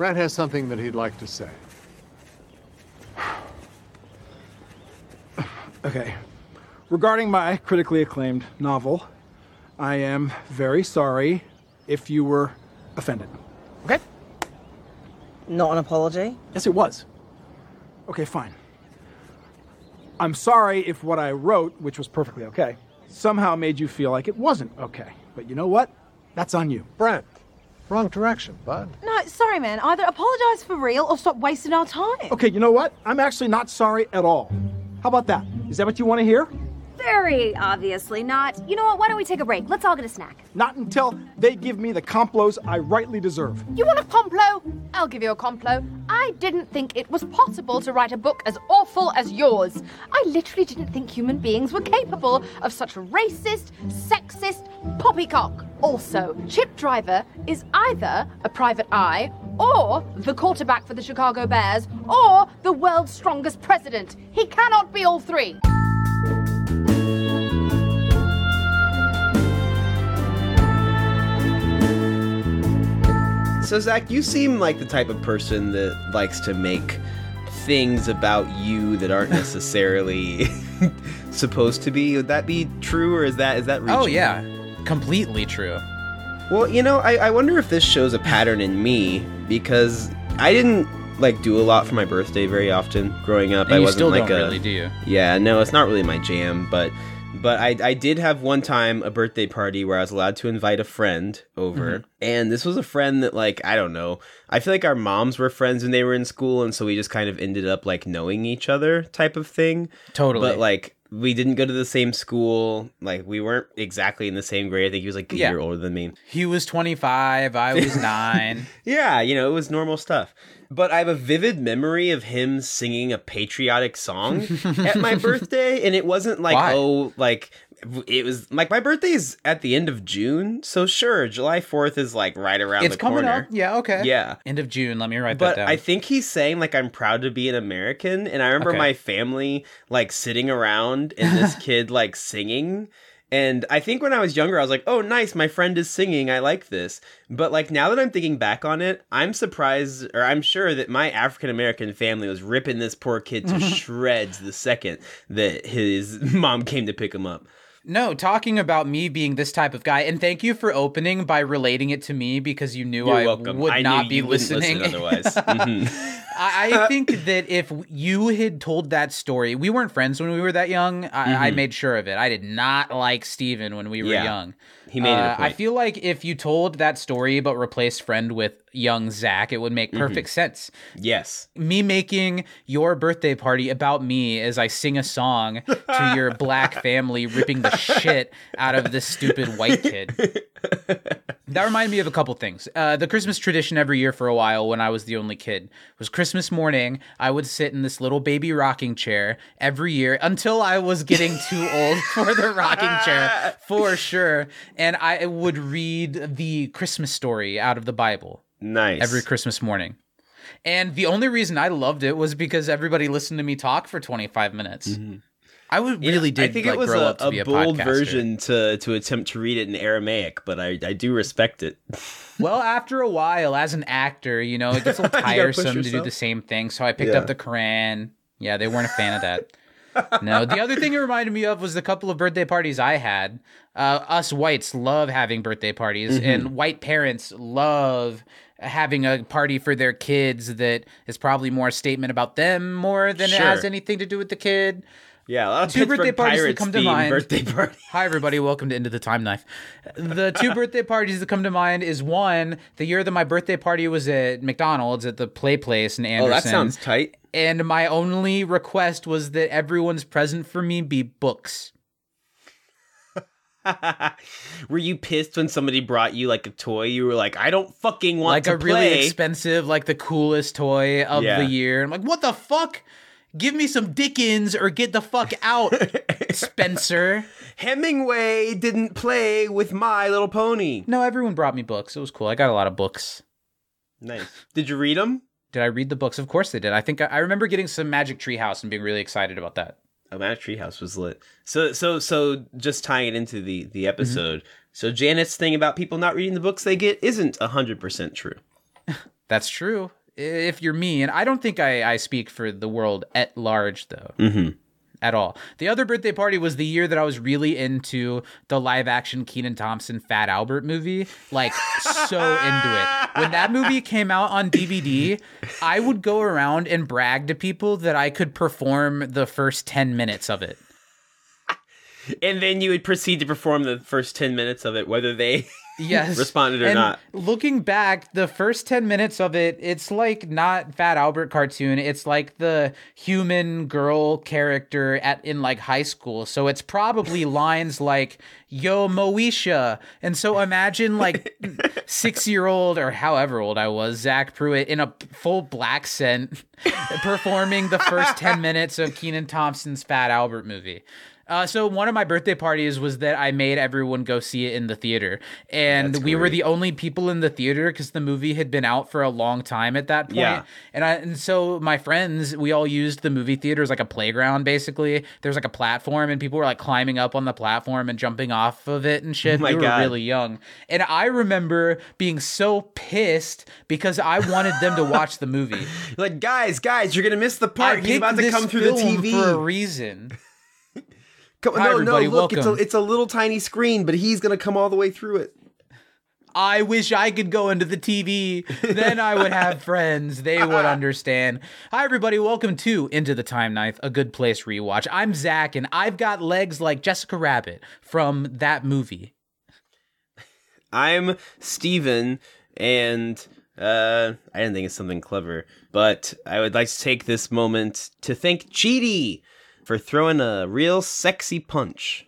Brad has something that he'd like to say. Okay. Regarding my critically acclaimed novel, I am very sorry if you were offended. Okay? Not an apology? Yes, it was. Okay, fine. I'm sorry if what I wrote, which was perfectly okay, somehow made you feel like it wasn't okay. But you know what? That's on you. Brent, wrong direction, bud. No, sorry, man. Either apologise for real or stop wasting our time. Okay, you know what? I'm actually not sorry at all. How about that? Is that what you want to hear? Very obviously not. You know what? Why don't we take a break? Let's all get a snack. Not until they give me the complos I rightly deserve. You want a complot? I'll give you a complot. I didn't think it was possible to write a book as awful as yours. I literally didn't think human beings were capable of such racist, sexist poppycock. Also, Chip Driver is either a private eye, or the quarterback for the Chicago Bears, or the world's strongest president. He cannot be all three. So, Zach, you seem like the type of person that likes to make things about you that aren't necessarily supposed to be. Would that be true, or is that is that? Oh reaching? yeah, completely true. Well, you know, I, I wonder if this shows a pattern in me because I didn't like do a lot for my birthday very often growing up. And I you wasn't still like don't a really, do you? yeah, no, it's not really my jam, but but I I did have one time a birthday party where I was allowed to invite a friend over. Mhm. And this was a friend that like, I don't know. I feel like our moms were friends when they were in school and so we just kind of ended up like knowing each other type of thing. Totally. But like we didn't go to the same school. Like we weren't exactly in the same grade. I think he was like a Yeah. year older than me. He was 25, I was 9. Yeah, you know, it was normal stuff. But I have a vivid memory of him singing a patriotic song at my birthday, and it wasn't like, Why? oh, like it was like my birthday is at the end of June, so sure, July Fourth is like right around it's the coming corner. up. Yeah, okay. Yeah. End of June. Let me write But that down. I think he's saying like I'm proud to be an American, and I remember Okay. my family like sitting around and this kid like singing. And I think when I was younger, I was like, "Oh, nice, my friend is singing. I like this." But like now that I'm thinking back on it, I'm surprised, or I'm sure that my African American family was ripping this poor kid to shreds the second that his mom came to pick him up. No, talking about me being this type of guy, and thank you for opening by relating it to me because you knew You're I welcome. would I not be wouldn't listen listening otherwise. Mhm. I, I think that if you had told that story, we weren't friends when we were that young. I, I Mhm. made sure of it. I did not like Steven when we were Yeah. young. He made it Uh, I feel like if you told that story but replaced friend with young Zach, it would make perfect sense. Yes. Me making your birthday party about me as I sing a song to your black family, ripping the shit out of this stupid white kid. That reminded me of a couple things. Uh, the Christmas tradition every year for a while when I was the only kid was Christmas morning. I would sit in this little baby rocking chair every year until I was getting too old for the rocking chair, for sure. And I would read the Christmas story out of the Bible Nice. every Christmas morning. And the only reason I loved it was because everybody listened to me talk for 25 minutes. I would really did I think like, it was grow a, up to a be a bold podcaster. version to to attempt to read it in Aramaic, but I, I do respect it. Well, after a while, as an actor, you know, it gets a little You gotta push tiresome to do the same thing. So I picked Yeah. up the Quran. Yeah, they weren't a fan of that. no, the other thing it reminded me of was the couple of birthday parties I had. Uh, us whites love having birthday parties, Mhm. and white parents love having a party for their kids that is probably more a statement about them more than it has anything to do with the kid. Yeah, a lot of two Pittsburgh birthday parties that come to mind. birthday party. Hi, everybody. Welcome to Into the Time Knife. The two birthday parties that come to mind is one, the year that my birthday party was at McDonald's at the Play Place in Oh, that sounds tight. And my only request was that everyone's present for me be books. Were you pissed when somebody brought you like a toy? You were like, I don't fucking want like a really expensive, like the coolest toy of Yeah. the year. I'm like, what the fuck? Give me some Dickens or get the fuck out, Spencer. Hemingway didn't play with My Little Pony. No, everyone brought me books. It was cool. I got a lot of books. Nice. Did you read them? Did I read the books? Of course they did. I think I, I remember getting some Magic Treehouse and being really excited about that. Oh, Magic Treehouse was lit. So, so, so, just tying it into the the mm-hmm. episode. So, Janet's thing about people not reading the books they get isn't hundred percent true. That's true. If you're me, and I don't think I, I speak for the world at large, though. Mm-hmm. At all. The other birthday party was the year that I was really into the live action Kenan Thompson Fat Albert movie. Like, so into it. When that movie came out on DVD, I would go around and brag to people that I could perform the first 10 minutes of it. And then you would proceed to perform the first 10 minutes of it, whether they yes. Responded or And not. looking back the first 10 minutes of it it's like not fat albert cartoon. It's like the human girl character at in like high school. So it's probably lines like yo moesha. And so imagine like six year old or however old i was zach pruitt in a full black scent performing the first 10 minutes of kenan thompson's fat albert movie uh, so one of my birthday parties was that I made everyone go see it in the theater, and That's we were the only people in the theater because the movie had been out for a long time at that point. Yeah. And I and so my friends, we all used the movie theater as like a playground. Basically, there's like a platform, and people were like climbing up on the platform and jumping off of it and shit. Oh we were God. really young, and I remember being so pissed because I wanted them to watch the movie. Like, guys, guys, you're going to miss the I part. He's about to come through the TV. for a reason. Come, Hi, no, everybody, no, look, it's a, it's a little tiny screen, but he's going to come all the way through it. I wish I could go into the TV. Then I would have friends. They would understand. Hi, everybody. Welcome to Into the Time Knife, a good place rewatch. I'm Zach, and I've got legs like Jessica Rabbit from that movie. I'm Steven, and uh, I didn't think it's something clever, but I would like to take this moment to thank Chidi for throwing a real sexy punch.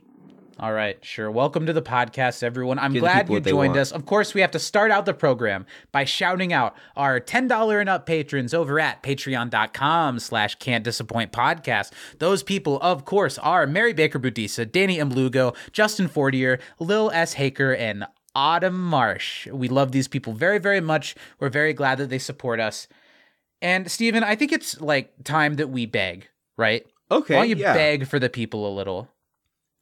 All right, sure. Welcome to the podcast, everyone. I'm Give glad you joined us. Of course, we have to start out the program by shouting out our $10 and up patrons over at patreon.com slash can't disappoint podcast. Those people, of course, are Mary Baker Budisa, Danny M. Lugo, Justin Fortier, Lil S. Haker, and Autumn Marsh. We love these people very, very much. We're very glad that they support us. And Stephen, I think it's like time that we beg, right? Okay, Why don't you yeah. beg for the people a little?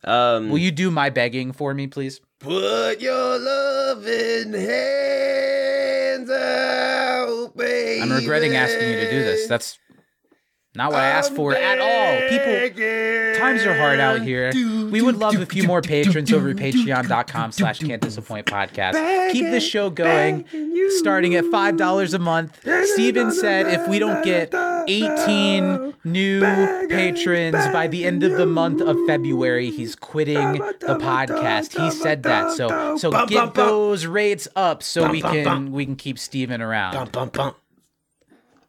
Um, Will you do my begging for me, please? put your loving hands out, baby? I'm regretting asking you to do this. That's not what I asked for at all. People, times are hard out here. We would love a few more patrons over at patreon.com slash can't disappoint podcast. Keep this show going, starting at $5 a month. Steven said if we don't get 18 new patrons by the end of the month of February, he's quitting the podcast. He said that. So so get those rates up so we can we can keep Steven around.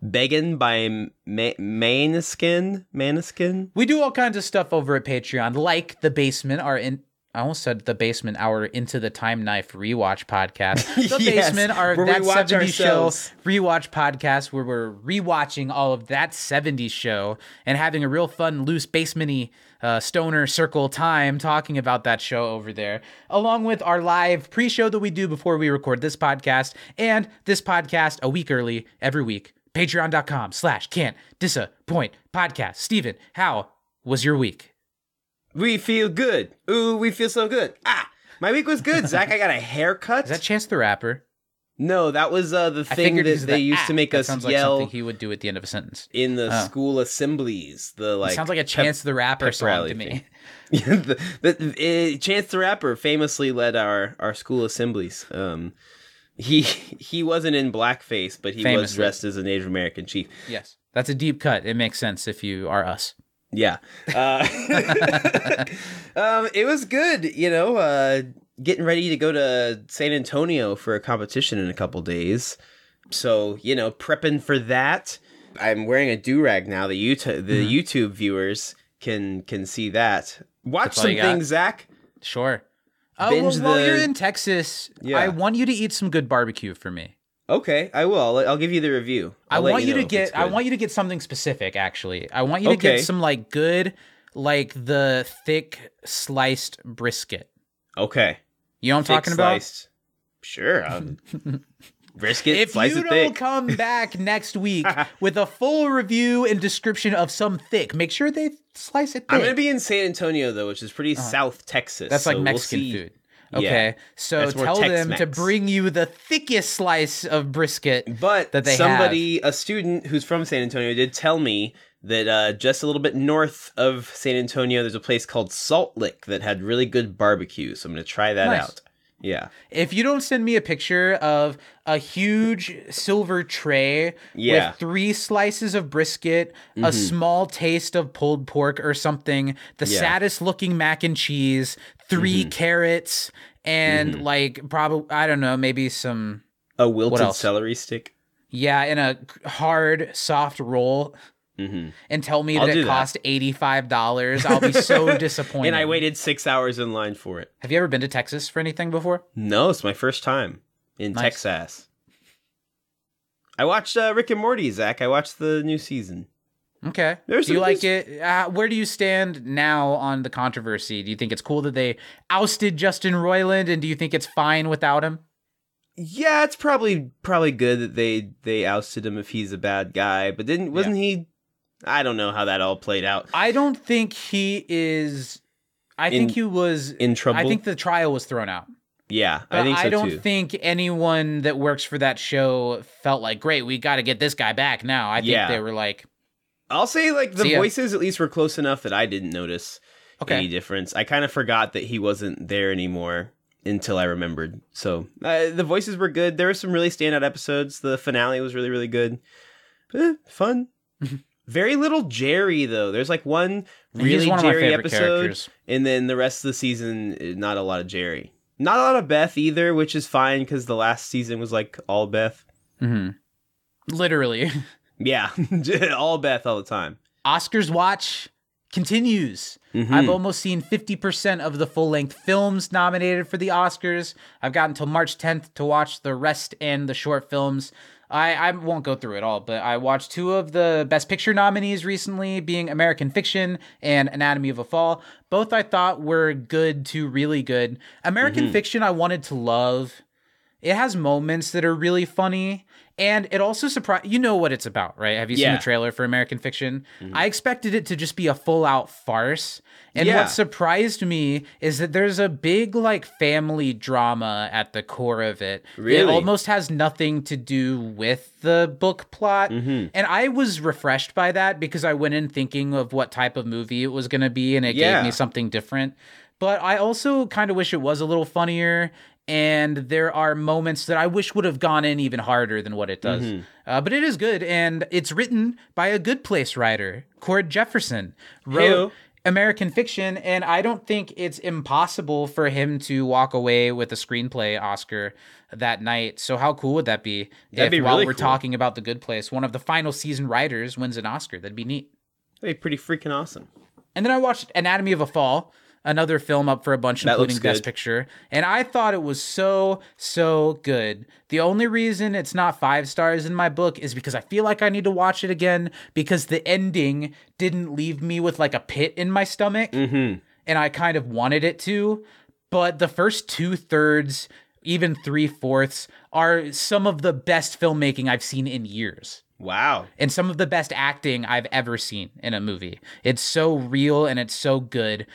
Begging by Ma- Maneskin? Maneskin? We do all kinds of stuff over at Patreon, like the basement, our in I almost said the basement, our Into the Time Knife rewatch podcast. The Yes, basement, our That 70s show rewatch podcast, where we're rewatching all of that 70s show and having a real fun, loose, basementy uh, stoner circle time talking about that show over there, along with our live pre-show that we do before we record this podcast and this podcast a week early every week. Patreon.com slash can't disappoint podcast. Steven, how was your week? We feel good. Ooh, we feel so good. Ah, my week was good, Zach. I got a haircut. Is that Chance the Rapper? no, that was uh, the thing that they the used to ah, make us sounds like yell something he would do at the end of a sentence. in the Oh. school assemblies. The like Sounds like a pep- Chance the Rapper pep song rally to me. thing. the, the, uh, Chance the Rapper famously led our our school assemblies. Um, he he wasn't in blackface, but he was dressed as a Native American chief. Yes, that's a deep cut. It makes sense if you are us. Yeah. Uh, um, it was good, you know, uh, getting ready to go to San Antonio for a competition in a couple days. So, you know, prepping for that. I'm wearing a do-rag now. The YouTube the YouTube viewers can can see that. Watch some got? things, Zach. Sure. Oh, Binge well, while the- you're in Texas, Yeah. I want you to eat some good barbecue for me. Okay, I will. I'll, I'll give you the review. i I'll let want you, know to get. I want you to get something specific. Actually, I want you to Okay. get some like good, like the thick sliced brisket. Okay. You know what I'm Thick talking about? sliced. Sure. um, brisket, If slice you don't thick. come back next week with a full review and description of some thick, make sure they slice it thick. I'm gonna be in San Antonio though, which is pretty South Texas. That's like so we'll Mexican food. Okay, so That's more tell them to bring you the thickest slice of brisket. But that they somebody, a student who's from San Antonio, did tell me that uh, just a little bit north of San Antonio, there's a place called Salt Lick that had really good barbecue. So I'm going to try that Nice. out. Yeah. If you don't send me a picture of a huge silver tray Yeah. with three slices of brisket, a mm-hmm. small taste of pulled pork or something, the Yeah. saddest looking mac and cheese, 3 mm-hmm. carrots, and mm-hmm. like probably I don't know, maybe some A wilted celery stick. yeah, in a hard soft roll. And tell me I'll that it that. cost eighty five dollars. I'll be so disappointed. And I waited six hours in line for it. Have you ever been to Texas for anything before? No, it's my first time in Nice. Texas. I watched uh, Rick and Morty, Zach. I watched the new season. Okay. There's do you like it? Uh, where do you stand now on the controversy? Do you think it's cool that they ousted Justin Roiland, and do you think it's fine without him? Yeah, it's probably probably good that they they ousted him if he's a bad guy. But didn't wasn't he? I don't know how that all played out. I don't think he is. I In- think he was in trouble? I think the trial was thrown out. Yeah, But I think so I don't too. think anyone that works for that show felt like, great, we got to get this guy back now. I think Yeah. they were like, I'll say like the voices at least were close enough that I didn't notice Okay. any difference. I kind of forgot that he wasn't there anymore until I remembered. So uh, the voices were good. There were some really standout episodes. The finale was really really good. Eh, fun. Very little Jerry though. There's like one really one Jerry episode, characters. and then the rest of the season eh, not a lot of Jerry. Not a lot of Beth either, which is fine because the last season was like all Beth. literally. Yeah, all Beth all the time. Oscars watch continues. Mm-hmm. I've almost seen 50% of the full length films nominated for the Oscars. I've got until March 10th to watch the rest and the short films. I, I won't go through it all, but I watched two of the Best Picture nominees recently, being American Fiction and Anatomy of a Fall. Both I thought were good to really good. American Mm-hmm. Fiction, I wanted to love. It has moments that are really funny, and it also surprised. You know what it's about, right? Have you seen the trailer for American Fiction? I expected it to just be a full out farce. And Yeah. what surprised me is that there's a big like family drama at the core of it. It almost has nothing to do with the book plot. Mm-hmm. And I was refreshed by that because I went in thinking of what type of movie it was going to be and it Yeah. gave me something different. But I also kind of wish it was a little funnier. And there are moments that I wish would have gone in even harder than what it does. Mm-hmm. Uh, but it is good, and it's written by a good place writer. Cord Jefferson wrote. American Fiction, and I don't think it's impossible for him to walk away with a screenplay Oscar that night. So how cool would that be? That'd if be while really we're cool. talking about the Good Place, one of the final season writers wins an Oscar. That'd be neat. That'd be pretty freaking awesome. And then I watched Anatomy of a Fall, another film up for a bunch, That including Best. Picture. And I thought it was so, so good. The only reason it's not five stars in my book is because I feel like I need to watch it again because the ending didn't leave me with like a pit in my stomach. Mm-hmm. And I kind of wanted it to. But the first two thirds, even three fourths, are some of the best filmmaking I've seen in years Wow. and some of the best acting I've ever seen in a movie. It's so real and it's so good.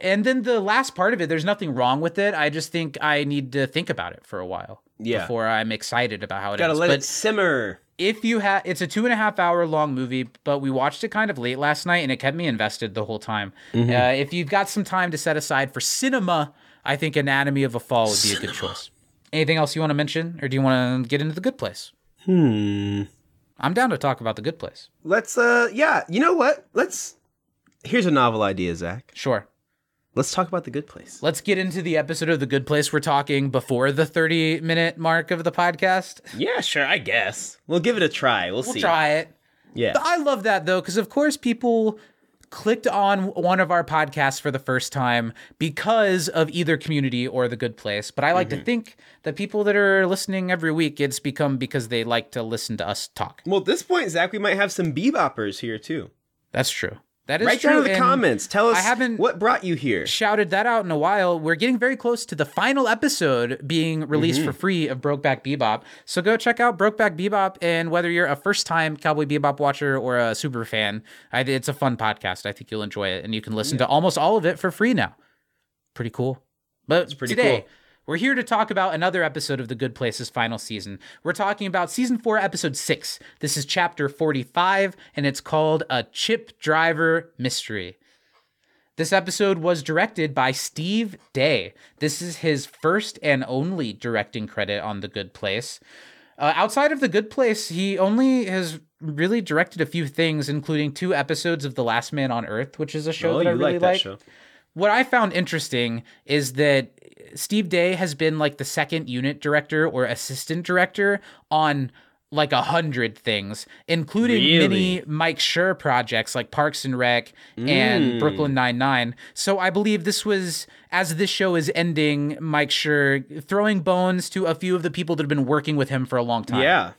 And then the last part of it, there's nothing wrong with it. I just think I need to think about it for a while Yeah. before I'm excited about how it Gotta ends. let but it simmer. if you have, it's a two and a half hour long movie, but we watched it kind of late last night and it kept me invested the whole time. Mm-hmm. Uh, if you've got some time to set aside for cinema, I think Anatomy of a Fall would be a good choice. Anything else you want to mention, or do you want to get into the Good Place? Hmm. I'm down to talk about the Good Place. Let's uh yeah, you know what? Let's Here's a novel idea, Zach. Sure. Let's talk about the good place. Let's get into the episode of The Good Place we're talking before the 30 minute mark of the podcast. Yeah, sure, I guess. We'll give it a try. We'll, We'll see. try it. Yeah. I love that though, because of course people clicked on one of our podcasts for the first time because of either community or the good place. But I like Mm-hmm. to think that people that are listening every week, it's become because they like to listen to us talk. Well, at this point, Zach, we might have some beboppers here too. That's true. That is Write true. down in the and comments. Tell us I haven't what brought you here. shouted that out in a while. We're getting very close to the final episode being released for mm-hmm. free of Brokeback Bebop. So go check out Brokeback Bebop, and whether you're a first time Cowboy Bebop watcher or a super fan, I, it's a fun podcast. I think you'll enjoy it, and you can listen to almost all of it for free now. Pretty cool. But pretty today, cool. We're here to talk about another episode of The Good Place's final season. We're talking about season 4, episode 6. This is chapter 45, and it's called A Chip Driver Mystery. This episode was directed by Steve Day. This is his first and only directing credit on The Good Place. Uh, outside of The Good Place, he only has really directed a few things, including two episodes of The Last Man on Earth, which is a show Oh, that I really like that like. show. What I found interesting is that Steve Day has been like the second unit director or assistant director on like a hundred things, including Really? many Mike Schur projects like Parks and Rec Mm. and Brooklyn Nine Nine. So I believe this was as this show is ending, Mike Schur throwing bones to a few of the people that have been working with him for a long time. Yeah.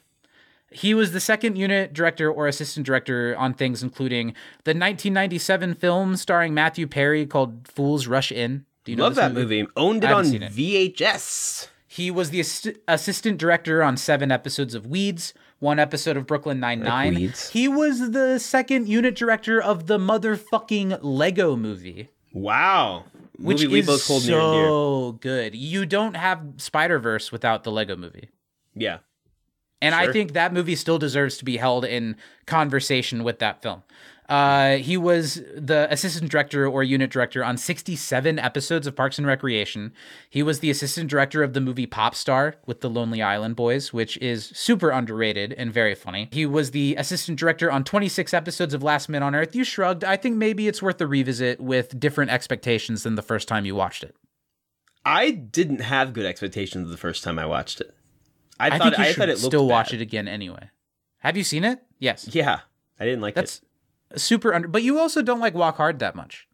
He was the second unit director or assistant director on things including the 1997 film starring Matthew Perry called Fools Rush In. Do you know Love that movie. Owned it on it. VHS. He was the assistant director on seven episodes of Weeds, one episode of Brooklyn Nine Nine. Weeds. he was the second unit director of the motherfucking Lego movie, Wow. which movie we is both hold near and dear. so good. You don't have Spider Verse without the Lego movie. Yeah. And I think that movie still deserves to be held in conversation with that film. Uh, he was the assistant director or unit director on 67 episodes of Parks and Recreation. He was the assistant director of the movie Pop Star with the Lonely Island Boys, which is super underrated and very funny. He was the assistant director on 26 episodes of Last Man on Earth. You shrugged. I think maybe it's worth a revisit with different expectations than the first time you watched it. I didn't have good expectations the first time I watched it. I, I, thought think you I should thought it looked still watch bad. it again anyway. Have you seen it? Yes. Yeah. I didn't like That's super under. But you also don't like Walk Hard that much.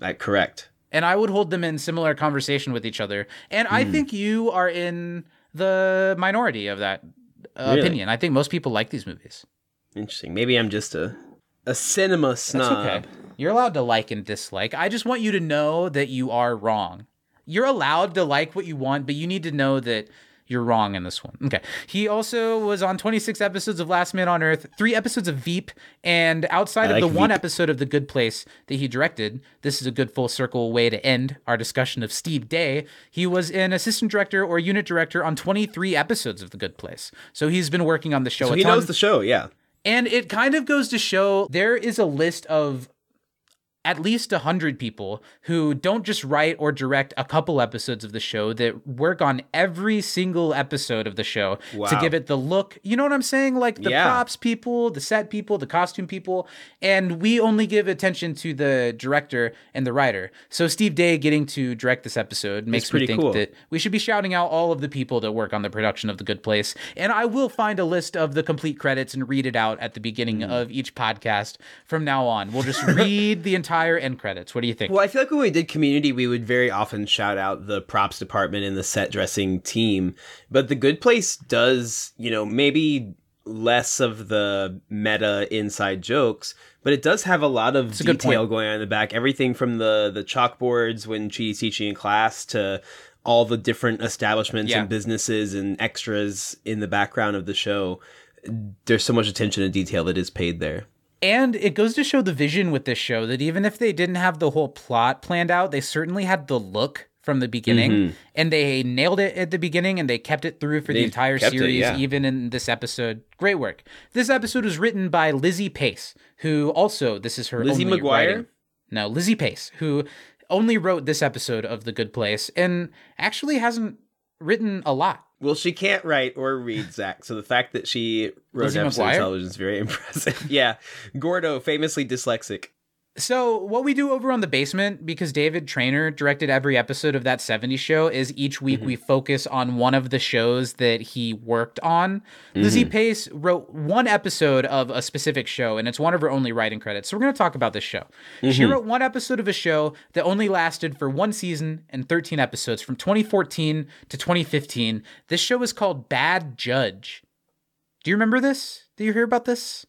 Uh, correct. And I would hold them in similar conversation with each other. And I think you are in the minority of that uh, Really? opinion. I think most people like these movies. Interesting. Maybe I'm just a a cinema That's snob. okay. You're allowed to like and dislike. I just want you to know that you are wrong. You're allowed to like what you want, but you need to know that you're wrong in this one. Okay. He also was on 26 episodes of Last Man on Earth, three episodes of Veep, and outside I of the like one episode of The Good Place that he directed, this is a good full circle way to end our discussion of Steve Day. He was an assistant director or unit director on 23 episodes of The Good Place. So he's been working on the show So he ton. knows the show, yeah. And it kind of goes to show there is a list of at least 100 people who don't just write or direct a couple episodes of the show that work on every single episode of the show to give it the look. You know what I'm saying? Like the Yeah. props people, the set people, the costume people. And we only give attention to the director and the writer. So Steve Day getting to direct this episode makes me think cool. that we should be shouting out all of the people that work on the production of The Good Place. And I will find a list of the complete credits and read it out at the beginning Mm. of each podcast from now on. We'll just read the entire end credits. What do you think? Well, I feel like when we did community, we would very often shout out the props department and the set dressing team. But the good place does, you know, maybe less of the meta inside jokes, but it does have a lot of good detail going on in the back. Everything from the the chalkboards when she's teaching in class to all the different establishments Yeah. and businesses and extras in the background of the show. There's so much attention to detail that is paid there. And it goes to show the vision with this show that even if they didn't have the whole plot planned out, they certainly had the look from the beginning and they nailed it at the beginning and they kept it through for the Mm-hmm. Entire kept it, series yeah. even in this episode great work this episode was written by lizzie pace who also this is her Lizzie only McGuire? writing. no lizzie pace who only wrote this episode of the good place and actually hasn't written a lot Well, she can't write or read, Zach. So the fact that she wrote an episode of television is very impressive. yeah. Gordo, famously dyslexic. So, what we do over on the basement, because David Trainer directed every episode of that 70s show, is each week we mm-hmm. focus on one of the shows that he worked on. Lizzie mm-hmm. Pace wrote one episode of a specific show, and it's one of her only writing credits. So, we're going to talk about this show. She mm-hmm. wrote one episode of a show that only lasted for one season and 13 episodes from 2014 to 2015. This show is called Bad Judge. Do you remember this? Do you hear about this?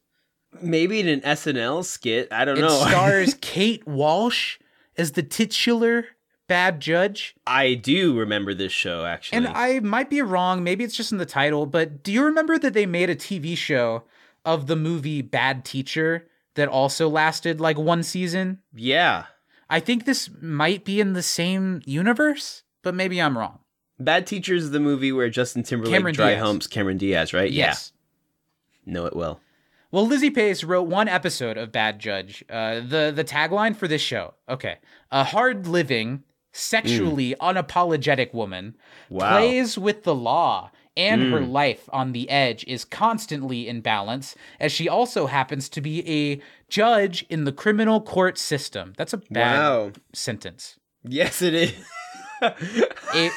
Maybe in an SNL skit. I don't It know. stars Kate Walsh as the titular bad judge. I do remember this show, actually. And I might be wrong, maybe it's just in the title, but do you remember that they made a TV show of the movie Bad Teacher that also lasted like one season? yeah. I think this might be in the same universe, but maybe I'm wrong. Bad Teacher is the movie where Justin Timberlake Cameron dry Diaz. humps Cameron Diaz, right? Yes. Yeah. Know it well. Well, Lizzie Pace wrote one episode of Bad Judge. Uh, the the tagline for this show, okay, a hard living, sexually unapologetic woman Wow. plays with the law, and her life on the edge is constantly in balance, as she also happens to be a judge in the criminal court system. That's a bad Wow. sentence. Yes, it is. A,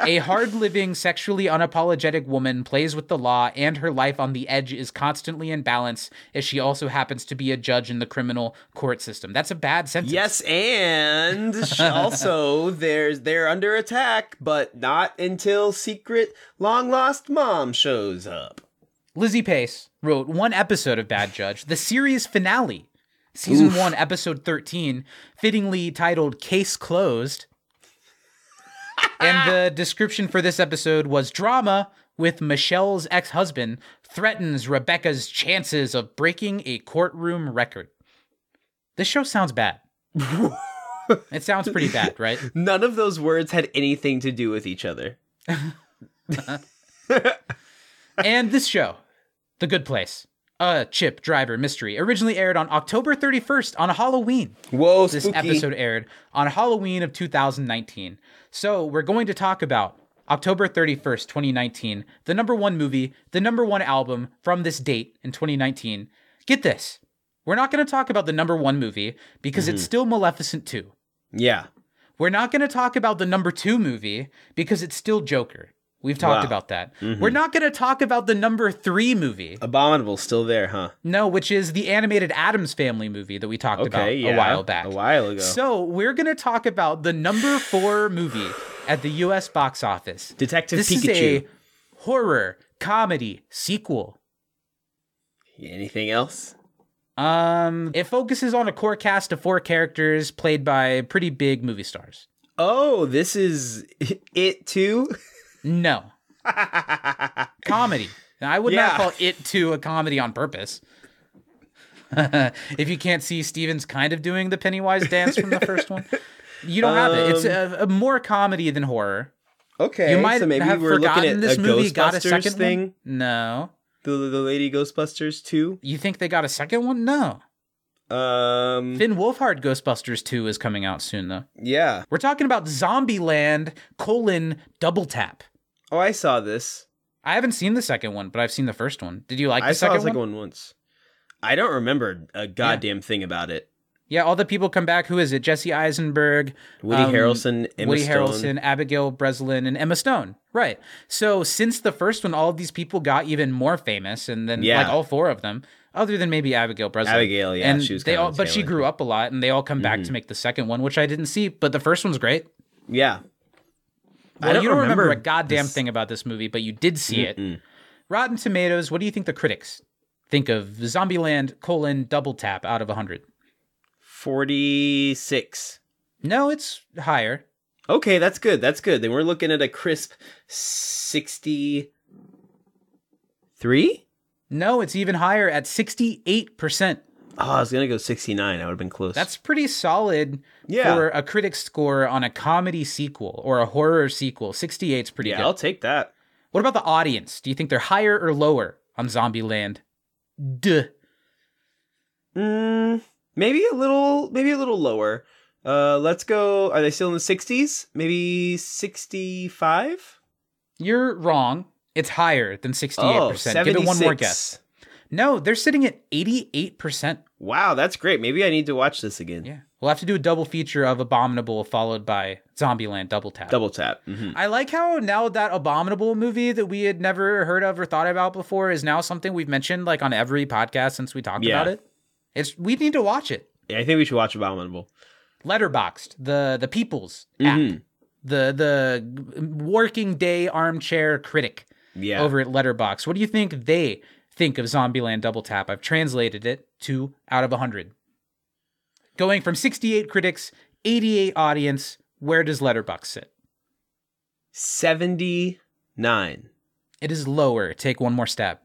a hard living, sexually unapologetic woman plays with the law, and her life on the edge is constantly in balance, as she also happens to be a judge in the criminal court system. That's a bad sentence. yes, and also there's they're under attack, but not until secret long lost mom shows up. Lizzie Pace wrote one episode of Bad Judge, the series finale, season one, episode 13, fittingly titled Case Closed. And ah. the description for this episode was drama with Michelle's ex husband threatens Rebecca's chances of breaking a courtroom record. This show sounds bad. it sounds pretty bad, right? None of those words had anything to do with each other. And this show, The Good Place, a chip driver mystery, originally aired on October 31st on Halloween. Whoa, This spooky. episode aired on Halloween of 2019. So we're going to talk about October 31st, 2019, the number one movie, the number one album from this date in 2019. Get this. We're not going to talk about the number one movie because Mm-hmm. it's still Maleficent 2. Yeah. We're not going to talk about the number two movie because it's still Joker. We've talked Wow. about that. We're not going to talk about the number three movie. Abominable still there, huh? No, which is the animated Addams Family movie that we talked about yeah. a while back. A while ago. So we're going to talk about the number four movie at the U.S. box office. Detective this Pikachu. is a horror comedy sequel. Anything else? Um, it focuses on a core cast of four characters played by pretty big movie stars. Oh, this is it too. No, comedy. Now, I would Yeah. not call it to a comedy on purpose. if you can't see, Steven's kind of doing the Pennywise dance from the first one. You don't have it. It's um, a, a more comedy than horror. Okay, You might so maybe have we're looking forgotten at this movie got a Ghostbusters second thing. one. No, The the Lady Ghostbusters two. you think they got a second one? No. Um, Finn Wolfhard Ghostbusters 2 is coming out soon, though. yeah. We're talking about Zombieland colon Double Tap. Oh, I saw this. I haven't seen the second one, but I've seen the first one. Did you like the I saw second the second one? one once. I don't remember a goddamn thing about it. Yeah, all the people come back. Who is it? Jesse Eisenberg, Woody um, Harrelson, Emma Woody Stone. Harrelson, Abigail Breslin, and Emma Stone. Right. So since the first one, all of these people got even more famous, and then Yeah. like all four of them, other than maybe Abigail Breslin. Abigail, yeah, and she was they all, but she grew up a lot, and they all come Mm-hmm. back to make the second one, which I didn't see. But the first one's great. Yeah. Well, I don't you don't remember, remember a goddamn this- thing about this movie, but you did see it. Rotten Tomatoes. What do you think the critics think of Zombieland colon Double Tap out of hundred? Forty six. No, it's higher. Okay, that's good. That's good. Then we're looking at a crisp sixty three. No, it's even higher at sixty-eight percent. Oh, I was gonna go sixty nine. I would have been close. That's pretty solid Yeah. for a critic score on a comedy sequel or a horror sequel. 68 is pretty yeah. good. I'll take that. What about the audience? Do you think they're higher or lower on Zombieland? Duh. Mm, maybe a little. Maybe a little lower. Uh, let's go. Are they still in the sixties? Maybe sixty five. You're wrong. It's higher than 68%. Oh, Give it one more guess. No, they're sitting at 88%. Wow, that's great. Maybe I need to watch this again. Yeah. We'll have to do a double feature of Abominable followed by Zombieland Double Tap. Double tap. hmm I like how now that Abominable movie that we had never heard of or thought about before is now something we've mentioned like on every podcast since we talked Yeah. about it. It's we need to watch it. Yeah, I think we should watch Abominable. Letterboxd, the the People's app, Mhm. the the working day armchair critic Yeah. over at Letterboxd. What do you think they think of Zombieland Double Tap? I've translated it to out of 100. Going from 68 critics, 88 audience, where does Letterboxd sit? Seventy nine. It is lower. Take one more step.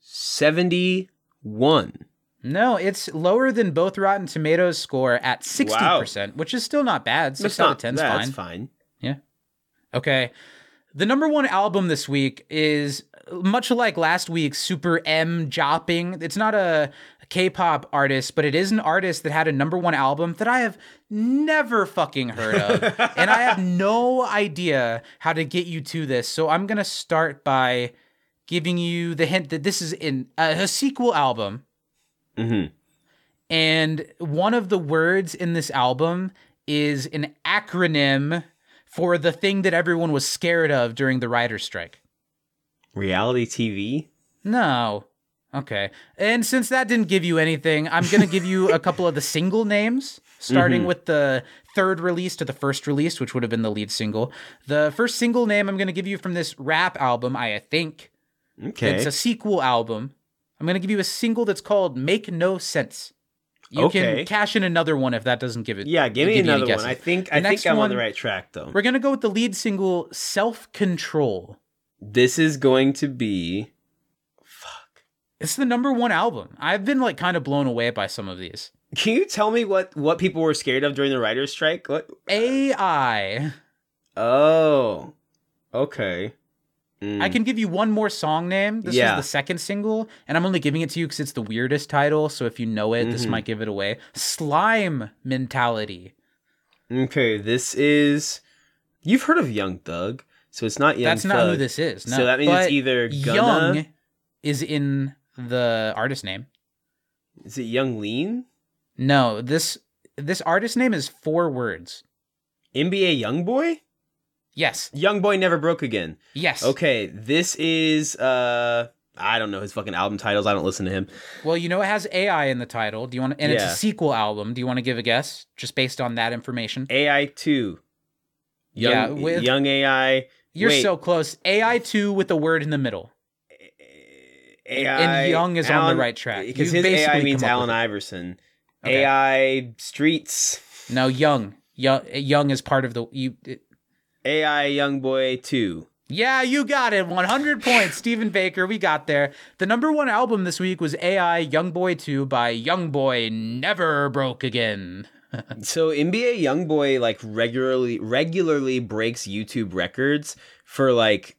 Seventy one. No, it's lower than both Rotten Tomatoes score at 60%, which is still not bad. 6 That's out of 10 is That's fine. fine. Yeah. Okay. The number one album this week is much like last week's Super M Jopping. It's not a K-pop artist, but it is an artist that had a number one album that I have never fucking heard of, and I have no idea how to get you to this. So I'm gonna start by giving you the hint that this is in uh, a sequel album, Mhm. and one of the words in this album is an acronym for the thing that everyone was scared of during the writer's strike. Reality TV. No. Okay. And since that didn't give you anything, I'm going to give you a couple of the single names, starting mm-hmm. with the third release to the first release, which would have been the lead single. The first single name I'm going to give you from this rap album, I think. Okay. It's a sequel album. I'm going to give you a single that's called Make No Sense. You Okay. can cash in another one if that doesn't give it. yeah, give me give another one. I think The I think I'm on the right track though. We're going to go with the lead single Self Control. This is going to be fuck. It's the number one album. I've been like kind of blown away by some of these. Can you tell me what what people were scared of during the writer's strike? What? AI. Oh. Okay. Mm. I can give you one more song name. This Yeah. is the second single, and I'm only giving it to you because it's the weirdest title. So if you know it, this Mhm. might give it away. Slime mentality. Okay, this is You've heard of Young Thug, so it's not Young That's not who this is. No. So that means But it's either Gunna Young is in the artist name. Is it Yung Lean? No, this this artist name is four words. NBA Young Boy? Yes. Young Boy Never Broke Again. Yes. Okay, this is uh I don't know his fucking album titles. I don't listen to him. Well, you know it has AI in the title. Do you want to, and it's a sequel album. Do you want to give a guess just based on that information? AI two. Young, Yeah, with- young AI. You're Wait. so close. AI 2 with the word in the middle. AI and Young is on the right track. because his AI basically means Allen. Iverson. Okay. AI Streets. No, Young. Young Young is part of the you it- AI Young Boy two. Yeah, you got it. 100 points. Stephen Baker, we got there. The number 1 album this week was AI Young Boy 2 by Young Boy Never Broke Again. So NBA YoungBoy like regularly regularly breaks YouTube records for like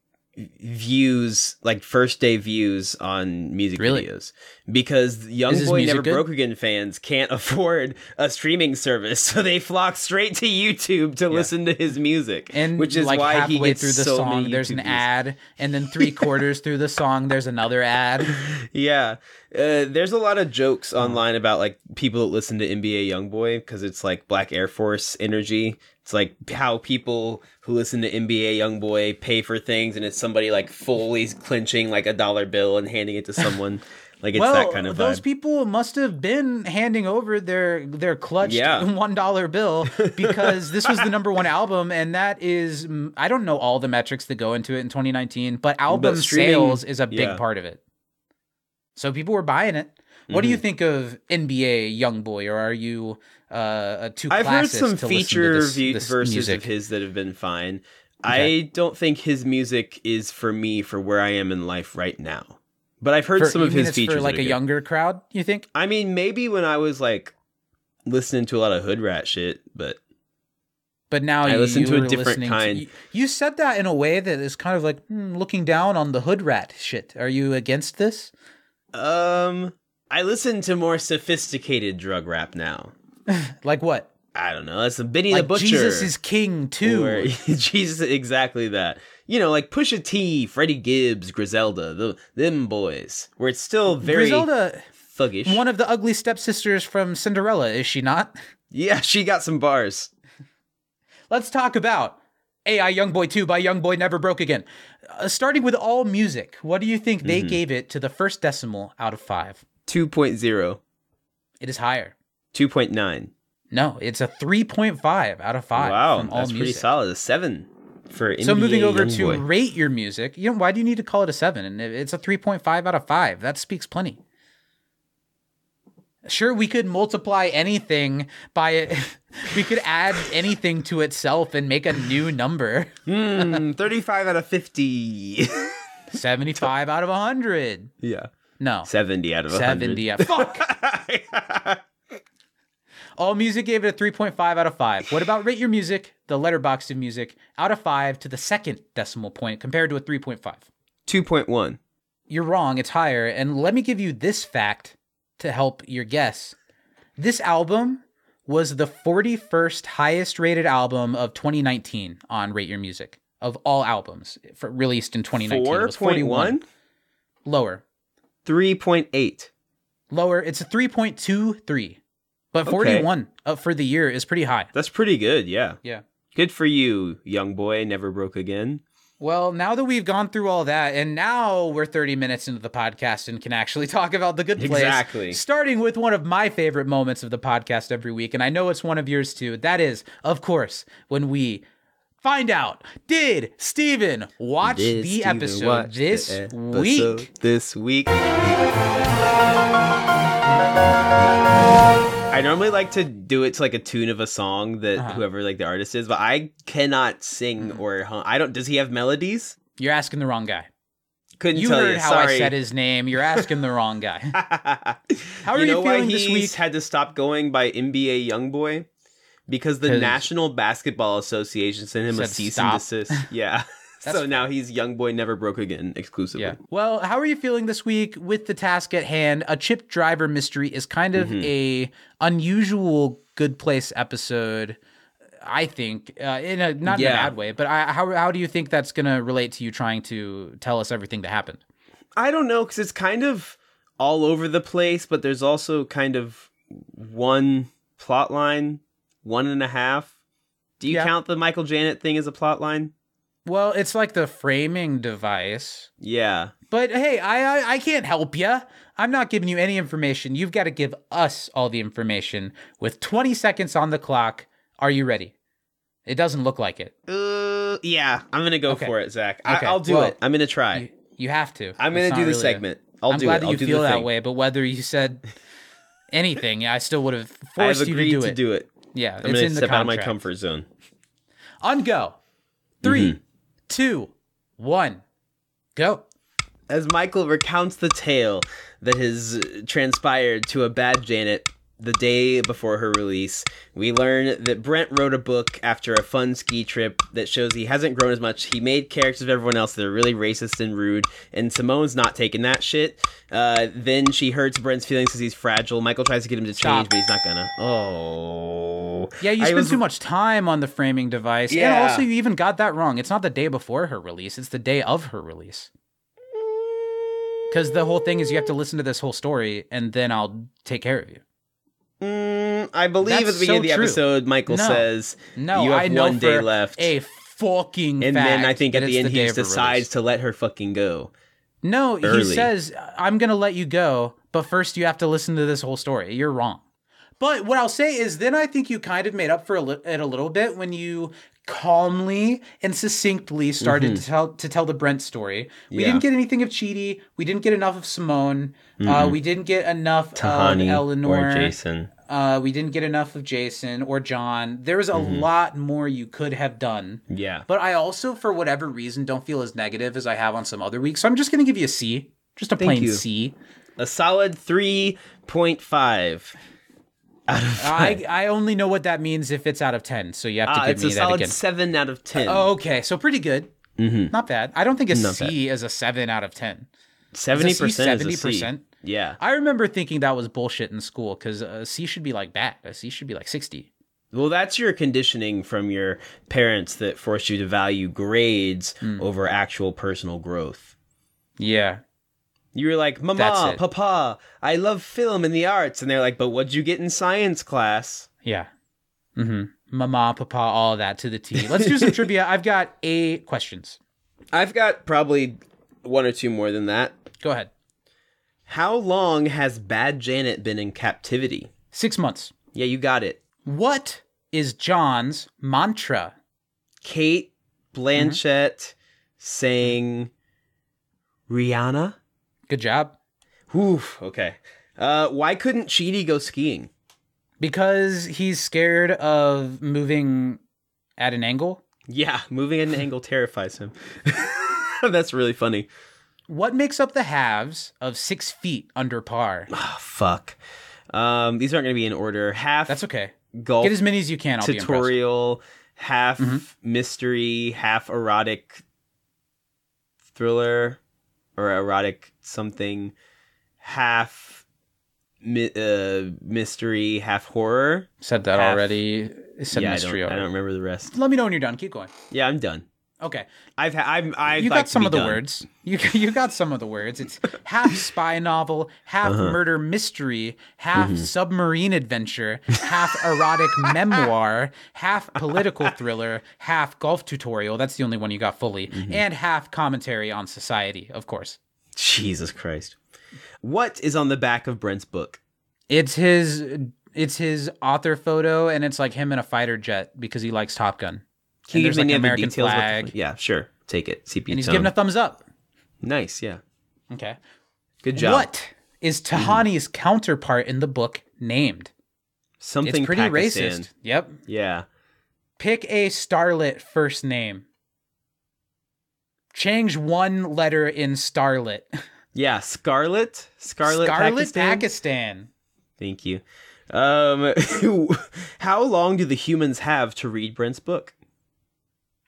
views, like first day views on music Really? videos because YoungBoy Never good? Broke Again fans can't afford a streaming service, so they flock straight to YouTube to listen to his music, And which is like why halfway he gets through the so song there's an views. ad and then 3 quarters through the song there's another ad. Yeah. Uh, there's a lot of jokes online about like people that listen to NBA YoungBoy because it's like Black Air Force energy. It's like how people who listen to NBA YoungBoy pay for things, and it's somebody like fully clinching like a dollar bill and handing it to someone. like it's well, that kind of those vibe. people must have been handing over their their clutched Yeah. one dollar bill because this was the number one album, and that is mm, I don't know all the metrics that go into it in 2019, but album streaming- sales is a big yeah. part of it. So people were buying it. What do you think of NBA Young Boy, or are you uh, a too? I've heard some to feature this- this verses music? of his that have been fine. Okay. I don't think his music is for me for where I am in life right now. But I've heard For- some of his features for like a good. younger crowd. You think? I mean, maybe when I was like listening to a lot of hood rat shit, but But now I you, listen to a different kind. you, you said that in a way that is kind of like hmm, looking down on the hood rat shit. Are you against this? um, I listen to more sophisticated drug rap now. Like what? I don't know. That's the Benny like the Butcher. Jesus is king too. or- Jesus, exactly that. You know, like Pusha T, Freddie Gibbs, Griselda, the them boys, where it's still very Griselda, thuggish. one of the ugly stepsisters from Cinderella, is she not? yeah, she got some bars. Let's talk about AI Youngboy 2 by Youngboy Never Broke Again. Uh, starting with all music, what do you think they Mm-hmm. gave it to the first decimal out of five? 2.0, It is higher. 2.9. No, it's a 3.5 out of 5 Wow, that's pretty music. solid. A seven for So moving over to Youngboy. rate your music, you know, why do you need to call it a seven? And it's a three point five out of five. That speaks plenty. Sure, we could multiply anything by it. we could add anything to itself and make a new number. Hmm, 35 out of 50. Seventy five out of hundred. yeah. No, 70 out of 100. seventy. yeah. Fuck. All Music gave it a 3.5 out of 5. What about Rate Your Music, the Letterboxd of music, out of 5 to the second decimal point compared to a 3.5? 2.1. You're wrong, it's higher. And let me give you this fact to help your guess. This album was the 41st highest rated album of 2019 on Rate Your Music of all albums for, released in 2019. It was 41. 4.1? Lower. 3.8. Lower. It's a 3.23. But 41 uh, for the year is pretty high. That's pretty good, yeah. Yeah. Good for you, young boy. Never broke again. Well, now that we've gone through all that, and now we're 30 minutes into the podcast and can actually talk about the good place. Exactly. Starting with one of my favorite moments of the podcast every week, and I know it's one of yours too. That is, of course, when we find out did Steven watch Did the Steven episode watch this the episode week? This week. I normally like to do it to like a tune of a song that Uh-huh. whoever like the artist is, but I cannot sing Mm-hmm. or hum. I don't. Does he have melodies? You're asking the wrong guy. Couldn't You tell heard you. how Sorry. I said his name. You're asking the wrong guy. How are you you know why feeling this he's week? had to stop going by NBA YoungBoy? Because the National Basketball Association sent him a cease stop. and desist. Yeah. So now he's young boy Never Broke Again exclusively. Yeah. Well, how are you feeling this week with the task at hand? A chip driver mystery is kind of Mm-hmm. a unusual good place episode. I think uh, in a not in a bad way, but I, how how do you think that's going to relate to you trying to tell us everything that happened? I don't know because it's kind of all over the place, but there's also kind of one plot line, one and a half. Do you Yeah. count the Michael Janet thing as a plot line? Well, it's like the framing device. Yeah. But hey, I, I I can't help you. I'm not giving you any information. You've got to give us all the information with 20 seconds on the clock. Are you ready? It doesn't look like it. Uh, yeah. I'm gonna go Okay. for it, Zach. Okay, I- I'll do well, it. I'm gonna try. You, you have to. I'm gonna do the really segment. I'll I'm do glad it. that I'll you feel that way, but whether you said anything, I still would have forced you agreed to do to do it. Yeah, I'm it's gonna in the step out of my contract. comfort zone. On go. 3 Mm-hmm. two, one, go. As Michael recounts the tale that has transpired to a bad Janet the day before her release, we learn that Brent wrote a book after a fun ski trip that shows he hasn't grown as much. He made characters of everyone else that are really racist and rude, and Simone's not taking that shit. Uh, then she hurts Brent's feelings because he's fragile. Michael tries to get him to change, Stop. but he's not gonna. Oh. Yeah, you I spent was- too much time on the framing device. And Yeah. also, you even got that wrong. It's not the day before her release, it's the day of her release. Because the whole thing is you have to listen to this whole story and then I'll take care of you. Mm, I believe That's at the beginning so of the true. episode, Michael No. says, No, you have I one day left. a fucking and then I think at the end day he decides to let her fucking go. No, he says, I'm going to let you go, but first you have to listen to this whole story. You're wrong. But what I'll say is, then I think you kind of made up for a li- it a little bit when you calmly and succinctly started to tell to tell the Brent story. We Mm-hmm. Yeah. didn't get anything of Chidi. We didn't get enough of Simone. Uh, we didn't get enough of Eleanor. or Jason. Uh, we didn't get enough of Jason or John. There was a Mm-hmm. lot more you could have done. Yeah. But I also, for whatever reason, don't feel as negative as I have on some other weeks. So I'm just going to give you a C. Just a plain you. C. A solid 3.5. I, I only know what that means if it's out of 10. So you have to Uh, give it's me a that solid again. 7 out of 10. Oh, okay. So pretty good. Mhm. Not bad. I don't think a Not C is a 7 out of 10. 70% is a 70%? C. Yeah. I remember thinking that was bullshit in school because a C should be like bad. A C should be like 60. Well, that's your conditioning from your parents that forced you to value grades Hmm. over actual personal growth. Yeah. You were like, Mama. Papa, I love film and the arts. And they're like, but what'd you get in science class? Yeah. Mm-hmm. Mama, papa, all that to the T. Let's do some trivia. I've got eight questions. I've got probably one or two more than that. Go ahead. How long has Bad Janet been in captivity? Six months. Yeah, you got it. What is John's mantra? Cate Blanchett saying Rihanna? Good job. Oof, okay. Uh, why couldn't Chidi go skiing? Because he's scared of moving at an angle. Yeah, moving at an angle terrifies him. That's really funny. What makes up the halves of six feet under par? Oh, fuck. Um, these aren't going to be in order. Half That's okay. golf Get as many as you can. I'll tutorial, half Mhm. mystery, half erotic thriller or erotic something, half mi- uh, mystery, half horror. Said that Half- already. It said yeah, I mystery don't, I don't remember the rest. Let me know when you're done. Keep going. Yeah, I'm done. Okay. I've ha- I've, I'd you like got some of the done. words. You you got some of the words. It's half spy novel, half Uh-huh. murder mystery, half Mm-hmm. submarine adventure, half erotic memoir, half political thriller, half golf tutorial. That's the only one you got fully, Mm-hmm. and half commentary on society, of course. Jesus Christ. What is on the back of Brent's book? It's his it's his author photo, and it's like him in a fighter jet because he likes Top Gun. Can you give me like, any an American details? The flag. fu- yeah, sure. Take it. CP And he's tone. giving a thumbs up. nice. Yeah. Okay. Good job. What is Tahani's counterpart in the book named? Something it's pretty Pakistan. racist. Yep. Yeah. Pick a starlet first name. Change one letter in starlet. Yeah. Scarlet. Scarlet. Scarlet Pakistan? Pakistan. Thank you. Um, how long do the humans have to read Brent's book?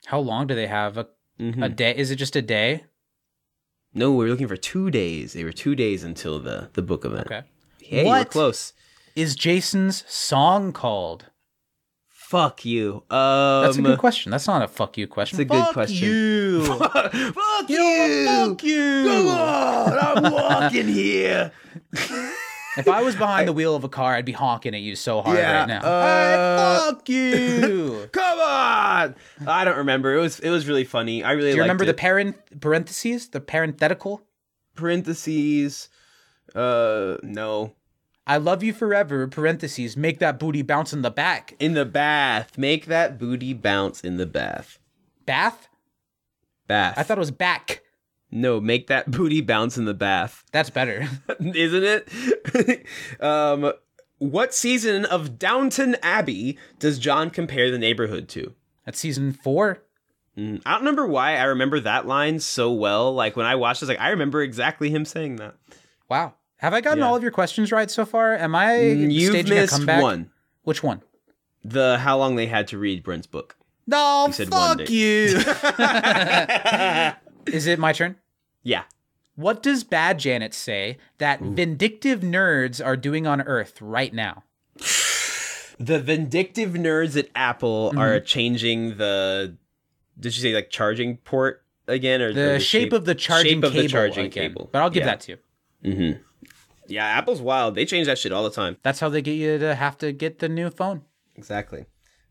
How long do they have? A, Mhm. a day? Is it just a day? No, we were looking for two days. They were two days until the the book event. Okay. Hey, we're What? close. Is Jason's song called? Fuck you. Um, That's a good question. That's not a fuck you question. It's a good question. Fuck. You. fuck You know what? Fuck you. Come on, I'm walking here. If I was behind the wheel of a car, I'd be honking at you so hard Yeah, right now. uh, Hey, fuck you. Come on. I don't remember. It was it was really funny. I really Do you remember it. the parent parentheses, the parenthetical? parentheses. Uh, no. I love you forever. Parentheses. Make that booty bounce in the back. In the bath. Make that booty bounce in the bath. Bath. Bath. I thought it was back. No. Make that booty bounce in the bath. That's better. Isn't it? um, what season of Downton Abbey does John compare the neighborhood to? That's season four. Mm, I don't remember why I remember that line so well. Like when I watched, it, like, I remember exactly him saying that. Wow. Have I gotten Yeah. all of your questions right so far? Am I Mm, You've staging a missed comeback? one. Which one? The how long they had to read Brent's book. No, You said one fuck you. Is it my turn? Yeah. What does Bad Janet say that vindictive nerds are doing on Earth right now? The vindictive nerds at Apple Mm-hmm. are changing the. Did you say like charging port again, or The, or shape, of the charging shape of cable. the charging again. cable? But I'll give Yeah. that to you. Mm-hmm. Yeah, Apple's wild. They change that shit all the time. That's how they get you to have to get the new phone. Exactly.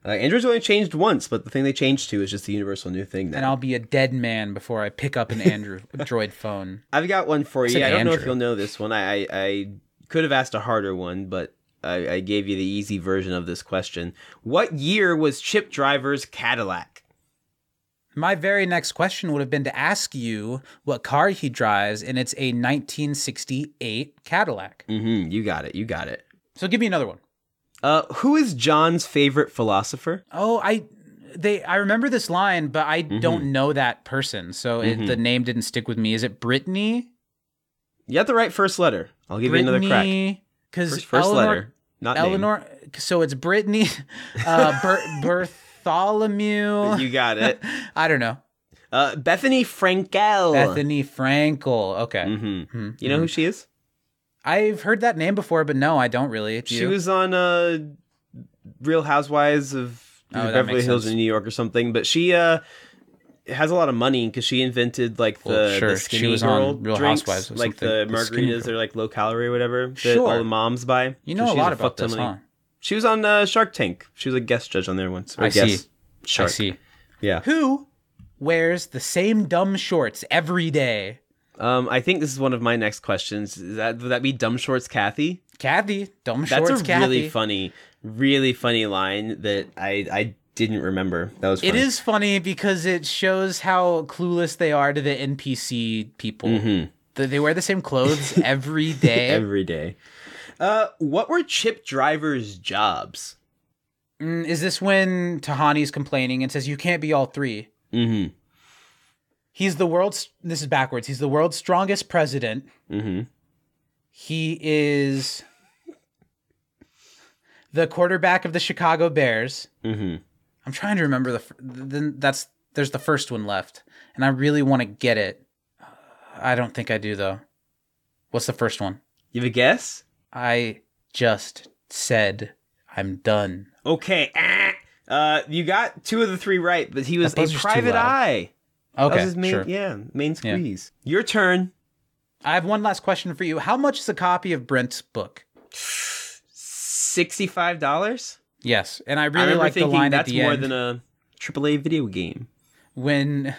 Uh, Android's only changed once, but the thing they changed to is just the universal new thing now. And I'll be a dead man before I pick up an Android phone. I've got one for you. I don't know if you'll know this one. I, I, I could have asked a harder one, but I, I gave you the easy version of this question. What year was Chip Driver's Cadillac? My very next question would have been to ask you what car he drives, and it's a 1968 Cadillac. Mm-hmm. You got it. You got it. So give me another one. Uh, who is John's favorite philosopher? Oh, I they I remember this line, but I Mm-hmm. don't know that person, so it, the name didn't stick with me. Is it Brittany? You got the right first letter. I'll give you another crack. Brittany, because First, first letter, not name. Eleanor. So it's Brittany, uh, Ber- Bartholomew. You got it. I don't know. Uh, Bethenny Frankel. Bethenny Frankel. Okay, Mm-hmm. You know who she is? I've heard that name before, but no, I don't really. Do She you? was on uh, Real Housewives of Oh, Beverly Hills sense. in New York or something. But she uh, has a lot of money because she invented like the, Well, sure. the She skinny girl Real drinks, Housewives or like something. the The margaritas. girl. They're like low calorie or whatever. That Sure. all the moms buy. You So know a she lot fuck about this, huh? She was on uh, Shark Tank. She was a guest judge on there once. Or I see. Shark. I see. Yeah. Who wears the same dumb shorts every day? Um, I think this is one of my next questions. Is that would that be Dumb Shorts Kathy? Kathy, dumb That's shorts. a Kathy. really funny, really funny line that I I didn't remember. That was It funny. is funny because it shows how clueless they are to the NPC people. Mhm. That They wear the same clothes every day. every day. Uh, what were Chip Driver's jobs? Mm, is this when Tahani's complaining and says you can't be all three? Mm-hmm. He's the world's. This is backwards. He's the world's strongest president. Mm-hmm. He is the quarterback of the Chicago Bears. Mm-hmm. I'm trying to remember the. Then that's there's the first one left, and I really want to get it. I don't think I do though. What's the first one? You have a guess? I just said I'm done. Okay. ah. Uh, you got two of the three right, but he was a private eye. That Okay, was his main, sure. yeah, main squeeze. Your turn. I have one last question for you. How much is a copy of Brent's book? Sixty-five dollars. Yes, and I I really remember like the thinking line that's at the more end than a AAA video game. when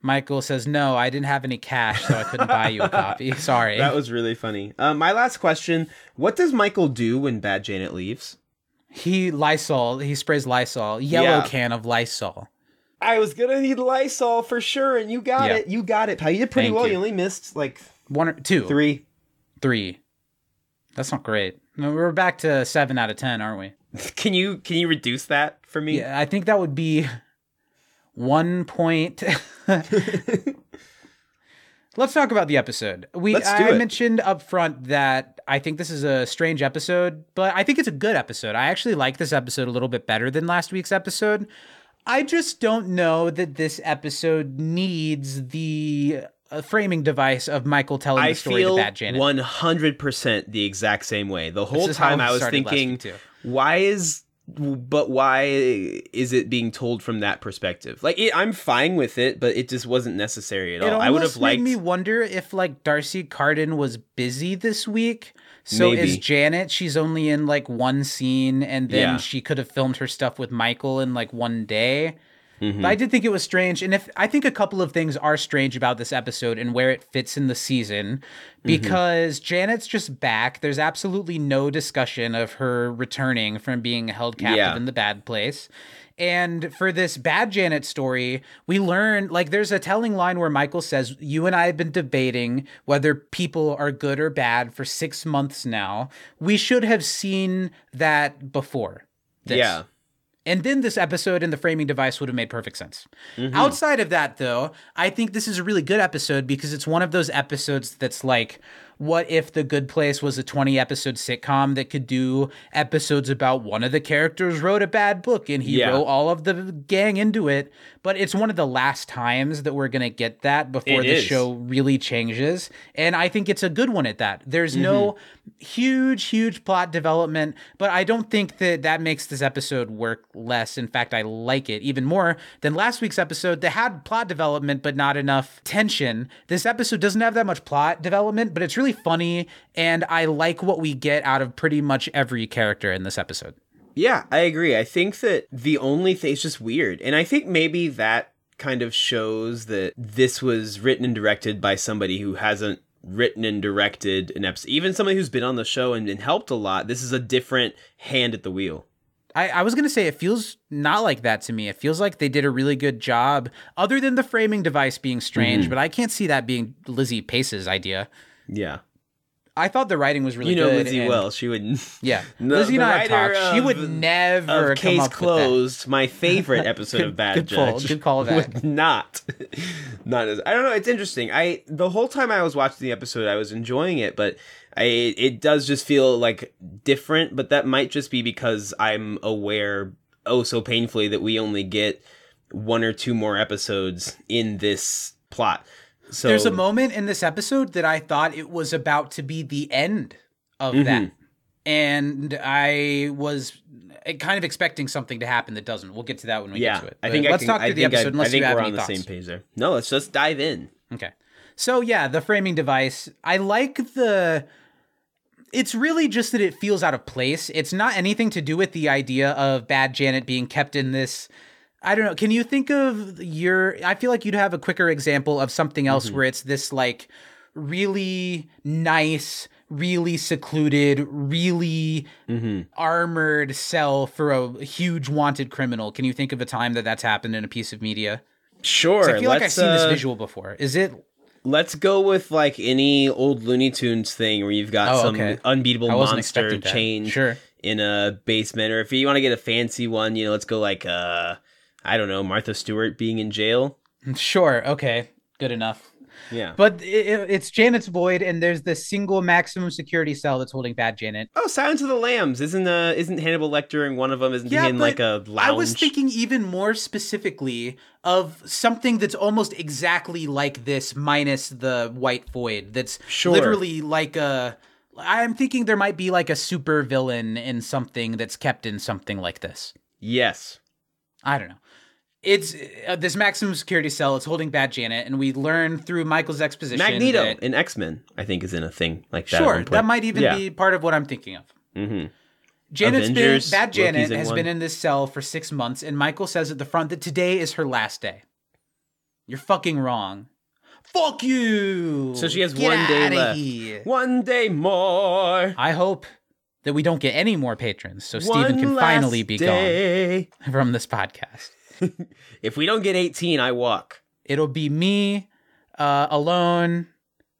Michael says, "No, I didn't have any cash, so I couldn't buy you a copy." Sorry. That was really funny. Uh, my last question: What does Michael do when Bad Janet leaves? he Lysol. He sprays Lysol. Yellow Yeah. can of Lysol. I was gonna need Lysol for sure, and you got Yeah. it. You got it. Pal. You did pretty Thank well. you. You only missed like One or two, three. three. That's not great. No, we're back to seven out of ten, aren't we? Can you can you reduce that for me? Yeah, I think that would be one point. Let's talk about the episode. We I it. mentioned up front that I think this is a strange episode, but I think it's a good episode. I actually like this episode a little bit better than last week's episode. I just don't know that this episode needs the uh, framing device of Michael telling I the story feel to Bad Janet. one hundred percent the exact same way. The whole time I was thinking, why is but why is it being told from that perspective? Like it, I'm fine with it, but it just wasn't necessary at It all. I would have made liked me wonder if like D'Arcy Carden was busy this week. So Maybe. is Janet? She's only in like one scene, and then Yeah. she could have filmed her stuff with Michael in like one day. Mm-hmm. But I did think it was strange, and if I think a couple of things are strange about this episode and where it fits in the season, Mm-hmm. because Janet's just back. There's absolutely no discussion of her returning from being held captive Yeah. in the bad place. And for this bad Janet story, we learn like there's a telling line where Michael says, You and I have been debating whether people are good or bad for six months now. We should have seen that before. This. Yeah. And then this episode and the framing device would have made perfect sense. Mm-hmm. Outside of that, though, I think this is a really good episode because it's one of those episodes that's like, what if The Good Place was a 20 episode sitcom that could do episodes about one of the characters wrote a bad book and he Yeah. wrote all of the gang into it? But it's one of the last times that we're going to get that before It the is. show really changes. And I think it's a good one at that. There's no Mm-hmm. huge, huge plot development, but I don't think that that makes this episode work less. In fact, I like it even more than last week's episode that had plot development, but not enough tension. This episode doesn't have that much plot development, but it's really funny. And I like what we get out of pretty much every character in this episode. Yeah, I agree. I think that the only thing is just weird. And I think maybe that kind of shows that this was written and directed by somebody who hasn't written and directed an episode. Even somebody who's been on the show and, and helped a lot. This is a different hand at the wheel. I, I was gonna say it feels not like that to me. It feels like they did a really good job, other than the framing device being strange. Mm-hmm. But I can't see that being Lizzie Pace's idea. Yeah. I thought the writing was really you know good. Lizzie and- well. She would. Yeah, The- Lizzie and I talked. She would never Of Case Closed, my favorite episode of Bad good pull, Judge. good call would not, not as I don't know. It's interesting. I the whole time I was watching the episode, I was enjoying it, but I it does just feel like different. But that might just be because I'm aware oh so painfully that we only get one or two more episodes in this plot. So There's a moment in this episode that I thought it was about to be the end of Mm-hmm. that, and I was uh, kind of expecting something to happen that doesn't. We'll get to that when we yeah, get to it. I think I let's can- talk I through the think I- episode. unless I think you have we're on the thoughts. same page there. No, let's just dive in. Okay. So yeah, the framing device. I like the it's really just that it feels out of place. It's not anything to do with the idea of bad Janet being kept in this I don't know. Can you think of your I feel like you'd have a quicker example of something else where it's this like really nice, really secluded, really armored cell for a huge wanted criminal. Can you think of a time that that's happened in a piece of media? Sure. I feel like I've seen this uh, visual before. Is it Let's go with like any old Looney Tunes thing where you've got Oh, some okay. unbeatable monster chained Sure. in a basement, or if you want to get a fancy one, you know, let's go like uh, I don't know, Martha Stewart being in jail. Sure. Okay. Good enough. Yeah. But it, it- it's Janet's void, and there's the single maximum security cell that's holding Bad Janet. Oh, Silence of the Lambs isn't uh isn't Hannibal Lecter in one of them? Isn't he in like a lounge? I was thinking even more specifically of something that's almost exactly like this, minus the white void. That's Sure. literally like a. I'm thinking there might be like a super villain in something that's kept in something like this. yes. I don't know. It's uh, this maximum security cell. It's holding Bad Janet, and we learn through Michael's exposition. Magneto that- in X Men, I think, is in a thing like that. sure, that might even Yeah. be part of what I'm thinking of. Mhm. Janet's Avengers, been bad. Janet has one. been in this cell for six months, and Michael says at the front that today is her last day. You're fucking wrong. Fuck you. So she has Get one day left. here. One day more. I hope that we don't get any more patrons, so Steven can finally be day. gone from this podcast. If we don't get 18, I walk. It'll be me uh, alone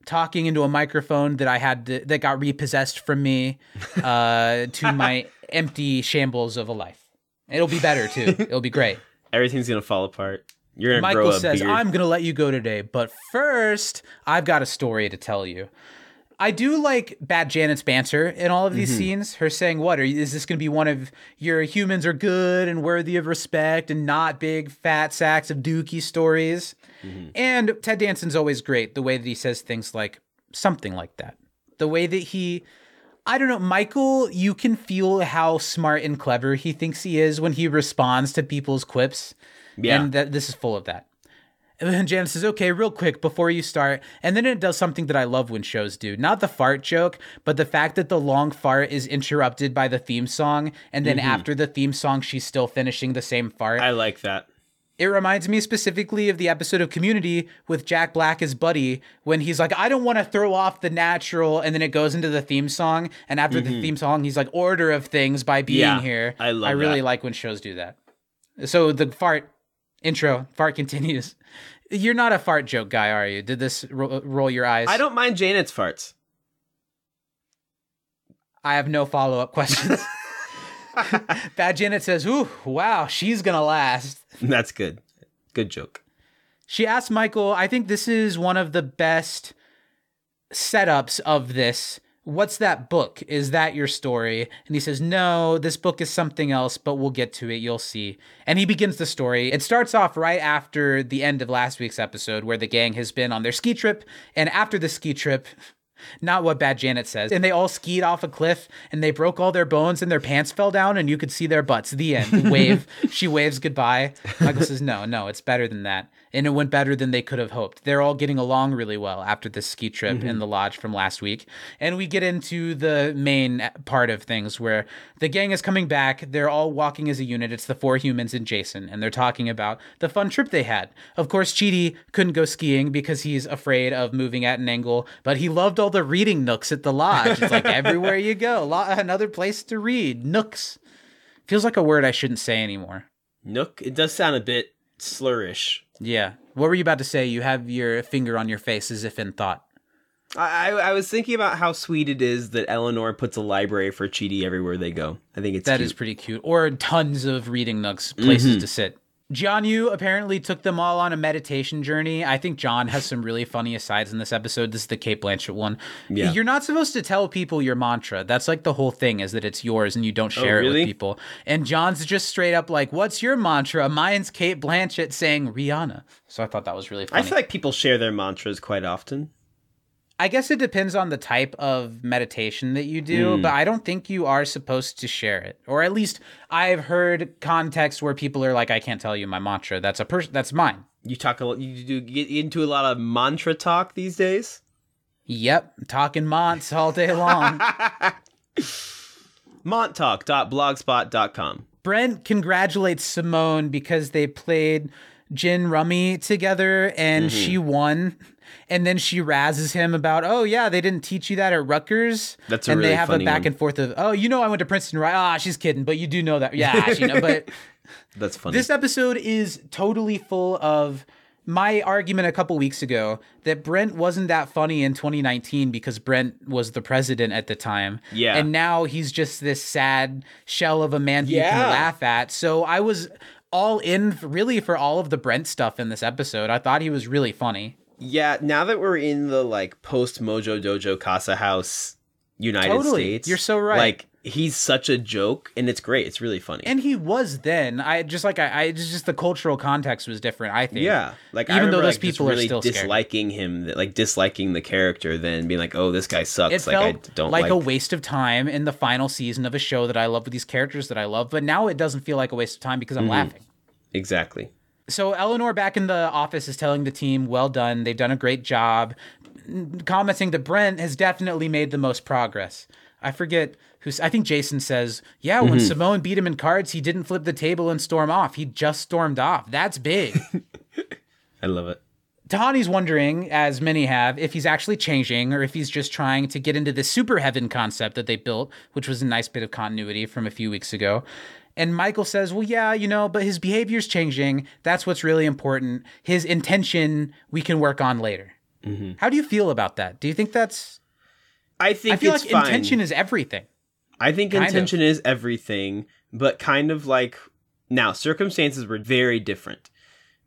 talking into a microphone that I had to, that got repossessed from me uh, to my empty shambles of a life. It'll be better too. It'll be great. Everything's gonna fall apart. You're gonna grow Michael a says, beard. I'm going to let you go today, but first, I've got a story to tell you. I do like Bad Janet's banter in all of these Mm-hmm. scenes. Her saying, What are you, is this going to be one of your humans are good and worthy of respect and not big fat sacks of dookie stories? Mm-hmm. And Ted Danson's always great, the way that he says things like something like that. The way that he I don't know, Michael, you can feel how smart and clever he thinks he is when he responds to people's quips. Yeah. And that this is full of that. And then Janet says, okay, real quick before you start. And then it does something that I love when shows do. Not the fart joke, but the fact that the long fart is interrupted by the theme song. And then mm-hmm. after the theme song, she's still finishing the same fart. I like that. It reminds me specifically of the episode of Community with Jack Black as Buddy when he's like, I don't want to throw off the natural. And then it goes into the theme song. And after the mm-hmm. theme song, he's like, Order of Things by being Yeah, here. I love I really that. like when shows do that. So the fart intro, fart continues. You're not a fart joke guy, are you? Did this ro- uh, roll your eyes? I don't mind Janet's farts. I have no follow up questions. Bad Janet says, Ooh, wow, she's going to last. That's good. Good joke. She asked Michael, I think this is one of the best setups of this. What's that book? Is that your story? And he says, No, this book is something else, but we'll get to it. You'll see. And he begins the story. It starts off right after the end of last week's episode, where the gang has been on their ski trip. And after the ski trip, not what Bad Janet says. And they all skied off a cliff and they broke all their bones and their pants fell down and you could see their butts. The end. Wave. she waves goodbye. Michael says, No, no, it's better than that. And it went better than they could have hoped. They're all getting along really well after this ski trip in mm-hmm. the lodge from last week. And we get into the main part of things where the gang is coming back. They're all walking as a unit. It's the four humans and Jason. And they're talking about the fun trip they had. Of course, Chidi couldn't go skiing because he's afraid of moving at an angle, but he loved all the reading nooks at the lodge. It's like everywhere you go, lo- another place to read. Nooks. Feels like a word I shouldn't say anymore. Nook. It does sound a bit slurish. Yeah. What were you about to say? You have your finger on your face as if in thought. I, I was thinking about how sweet it is that Eleanor puts a library for Chidi everywhere they go. I think it's That cute. is pretty cute. Or tons of reading nooks, places mm-hmm. to sit. John Yu apparently took them all on a meditation journey. I think John has some really funny asides in this episode. This is the Cate Blanchett one. Yeah. You're not supposed to tell people your mantra. That's like the whole thing is that it's yours and you don't oh, share it really? with people. And John's just straight up like, "What's your mantra?" Mine's Cate Blanchett saying Rihanna. So I thought that was really funny. I feel like people share their mantras quite often. I guess it depends on the type of meditation that you do, Hmm. but I don't think you are supposed to share it. Or at least I've heard contexts where people are like, "I can't tell you my mantra. That's a person. That's mine." You talk a lot. You do get into a lot of mantra talk these days. Yep, talking monts all day long. Monttalk.blogspot.com. Brent congratulates Simone because they played gin rummy together and Mm-hmm. she won. And then she razzes him about, oh yeah, they didn't teach you that at Rutgers. That's a and really they have funny a back one. and forth of, oh, you know, I went to Princeton, right? Ah, she's kidding, but you do know that. Yeah, she know. But That's funny. this episode is totally full of my argument a couple weeks ago that Brent wasn't that funny in 2019 because Brent was the president at the time. Yeah. And now he's just this sad shell of a man you can laugh at. So I was all in really for all of the Brent stuff in this episode. I thought he was really funny. Yeah, now that we're in the like post Mojo Dojo Casa House United Totally. States, You're so right. Like he's such a joke, and it's great. It's really funny. And he was then. I just like I, I it's just the cultural context was different. I think. yeah, like I Even though those like, just people are really still scared. disliking him, that like disliking the character, then being like, "Oh, this guy sucks." It like I don't like, like. a waste of time in the final season of a show that I love with these characters that I love, but now it doesn't feel like a waste of time because I'm Mm-hmm. laughing. exactly. So Eleanor back in the office is telling the team, "Well done, they've done a great job," commenting that Brent has definitely made the most progress. I forget who's. I think Jason says, "Yeah, when Mm-hmm. Simone beat him in cards, he didn't flip the table and storm off. He just stormed off. That's big." I love it. Tahani's wondering, as many have, if he's actually changing or if he's just trying to get into the super heaven concept that they built, which was a nice bit of continuity from a few weeks ago. And Michael says, Well, yeah, you know, but his behavior's changing. That's what's really important. His intention we can work on later. How do you feel about that? Do you think that's. I think I feel like fine. intention is everything. I think Kind of. intention is everything, but kind of like now circumstances were very different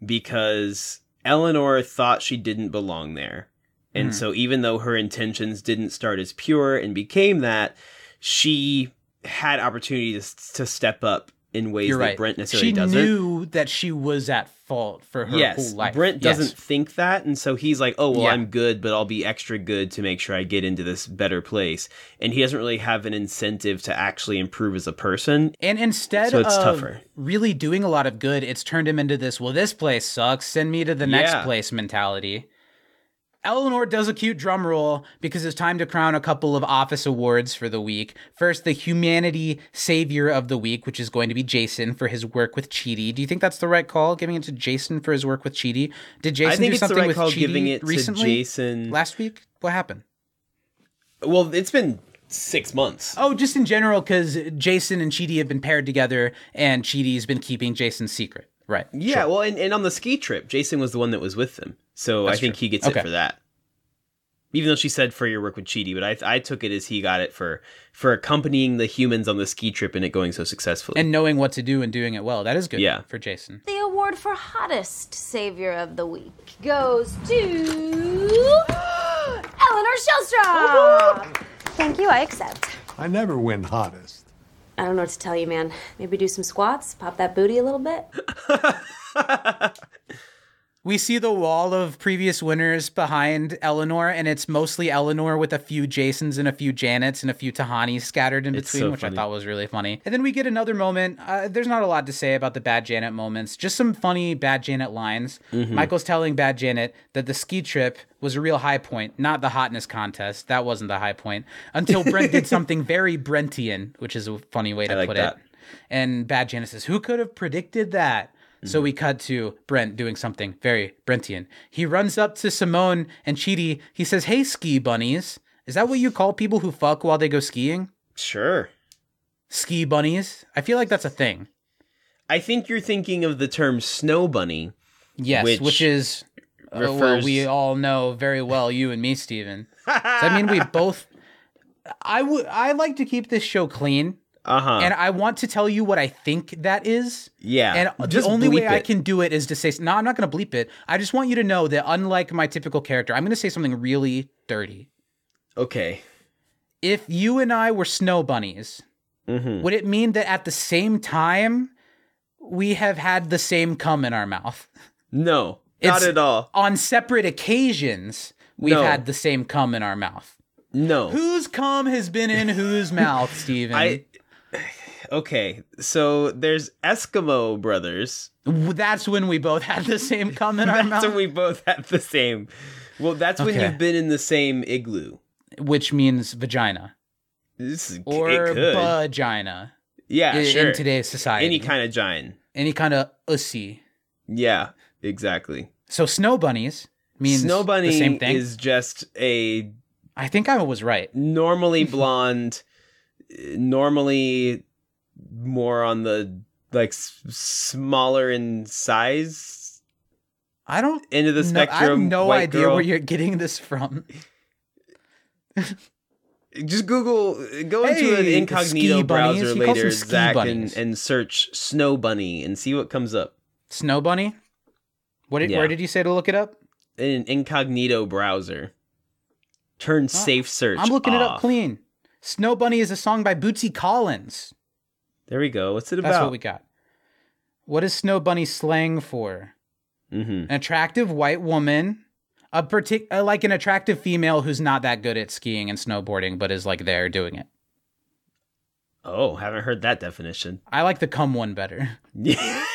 because Eleanor thought she didn't belong there. And Hmm. so even though her intentions didn't start as pure and became that, she had opportunities to step up in ways You're that right. Brent necessarily She doesn't. knew that she was at fault for her yes, whole life. Brent Yes. doesn't think that, and so he's like, "Oh well, Yeah. I'm good, but I'll be extra good to make sure I get into this better place." And he doesn't really have an incentive to actually improve as a person. And instead So it's of tougher. really doing a lot of good, it's turned him into this, well, this place sucks, send me to the next Yeah. place mentality. Eleanor does a cute drum roll because it's time to crown a couple of office awards for the week. First, the Humanity Savior of the Week, which is going to be Jason for his work with Chidi. Do you think that's the right call, giving it to Jason for his work with Chidi? Did Jason do something right with call Chidi giving it recently? to Jason. Last week? What happened? Well, it's been six months. Oh, just in general, because Jason and Chidi have been paired together, and Chidi's been keeping Jason's secret. Right. yeah, Sure. well, and, and on the ski trip, Jason was the one that was with them, so That's I think true. he gets Okay. it for that. Even though she said for your work with Chidi, but I I took it as he got it for for accompanying the humans on the ski trip and it going so successfully. and knowing what to do and doing it well. That is good Yeah. for Jason. The award for hottest savior of the week goes to Eleanor Shellstrop. Thank you. I accept. I never win hottest. I don't know what to tell you, man. Maybe do some squats, pop that booty a little bit. We see the wall of previous winners behind Eleanor, and it's mostly Eleanor with a few Jasons and a few Janets and a few Tahanis scattered in It's between, so which funny. I thought was really funny. And then we get another moment. Uh, there's not a lot to say about the Bad Janet moments, just some funny Bad Janet lines. Mm-hmm. Michael's telling Bad Janet that the ski trip was a real high point, not the hotness contest. That wasn't the high point until Brent did something very Brentian, which is a funny way to like put that. it. And Bad Janet says, Who could have predicted that? So Mm-hmm. we cut to Brent doing something very Brentian. He runs up to Simone and Chidi. He says, Hey, ski bunnies. Is that what you call people who fuck while they go skiing? sure. Ski bunnies? I feel like that's a thing. I think you're thinking of the term snow bunny. Yes, which, Which is, uh, well, refers- we all know very well, you and me, Steven. Does that mean we both. I would. I like to keep this show clean, Uh huh. and I want to tell you what I think that is. yeah. And the only way bleep I can do it is to say, no, I'm not going to bleep it. I just want you to know that unlike my typical character, I'm going to say something really dirty. Okay. If you and I were snow bunnies, Mm-hmm. would it mean that at the same time we have had the same cum in our mouth? No, not It's- at all. On separate occasions, we've No. had the same cum in our mouth. No. Whose cum has been in whose mouth, Steven? I. Okay, so there's Eskimo brothers. That's when we both had the same cum in our That's mouth. when we both had the same. Well, that's when Okay. you've been in the same igloo. which means vagina This is or vagina. yeah, i- sure. in today's society. Any kind of giant. any kind of ussy. Yeah, exactly. So snow bunnies means Snow bunny the same thing. is just a I think I was right. normally blonde, uh, normally more on the like s- smaller in size I don't end of the spectrum. I have no idea girl. where you're getting this from. Just Google, go into an incognito browser later, Zach, and, and search snow bunny and see what comes up. Snow bunny. What did, Yeah. Where did you say to look it up? an incognito browser. Turn oh, safe search. I'm looking it up clean. Snow Bunny is a song by Bootsy Collins. There we go. What's it about? That's what we got. What is Snow Bunny slang for? hmm An attractive white woman, a partic- uh, like an attractive female who's not that good at skiing and snowboarding, but is like there doing it. Oh, haven't heard that definition. I like the cum one better.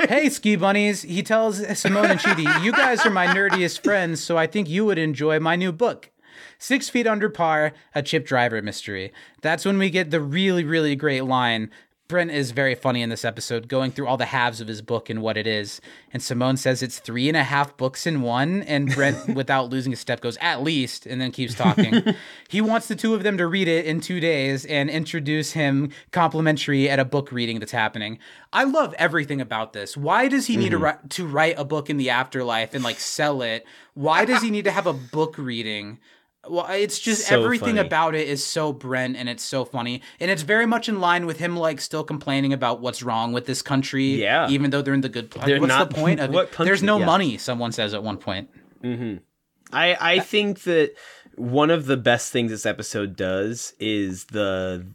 Hey, ski bunnies. He tells Simone and Chidi, You guys are my nerdiest friends, so I think you would enjoy my new book. Six Feet Under Par, a Chip Driver mystery. That's when we get the really, really great line. Brent is very funny in this episode, going through all the halves of his book and what it is. And Simone says it's three and a half books in one. And Brent, without losing a step, goes, At least, and then keeps talking. he wants the two of them to read it in two days and introduce him complimentary at a book reading that's happening. I love everything about this. Why does he need to, mm-hmm. write, to write a book in the afterlife and like sell it? Why does he need to have a book reading? Well, it's just So everything funny. about it is so Brent and it's so funny. And it's very much in line with him like still complaining about what's wrong with this country. Yeah. Even though they're in the good place. What's not- the point of country- There's no yeah. money, someone says at one point. Mm-hmm. I I think that one of the best things this episode does is the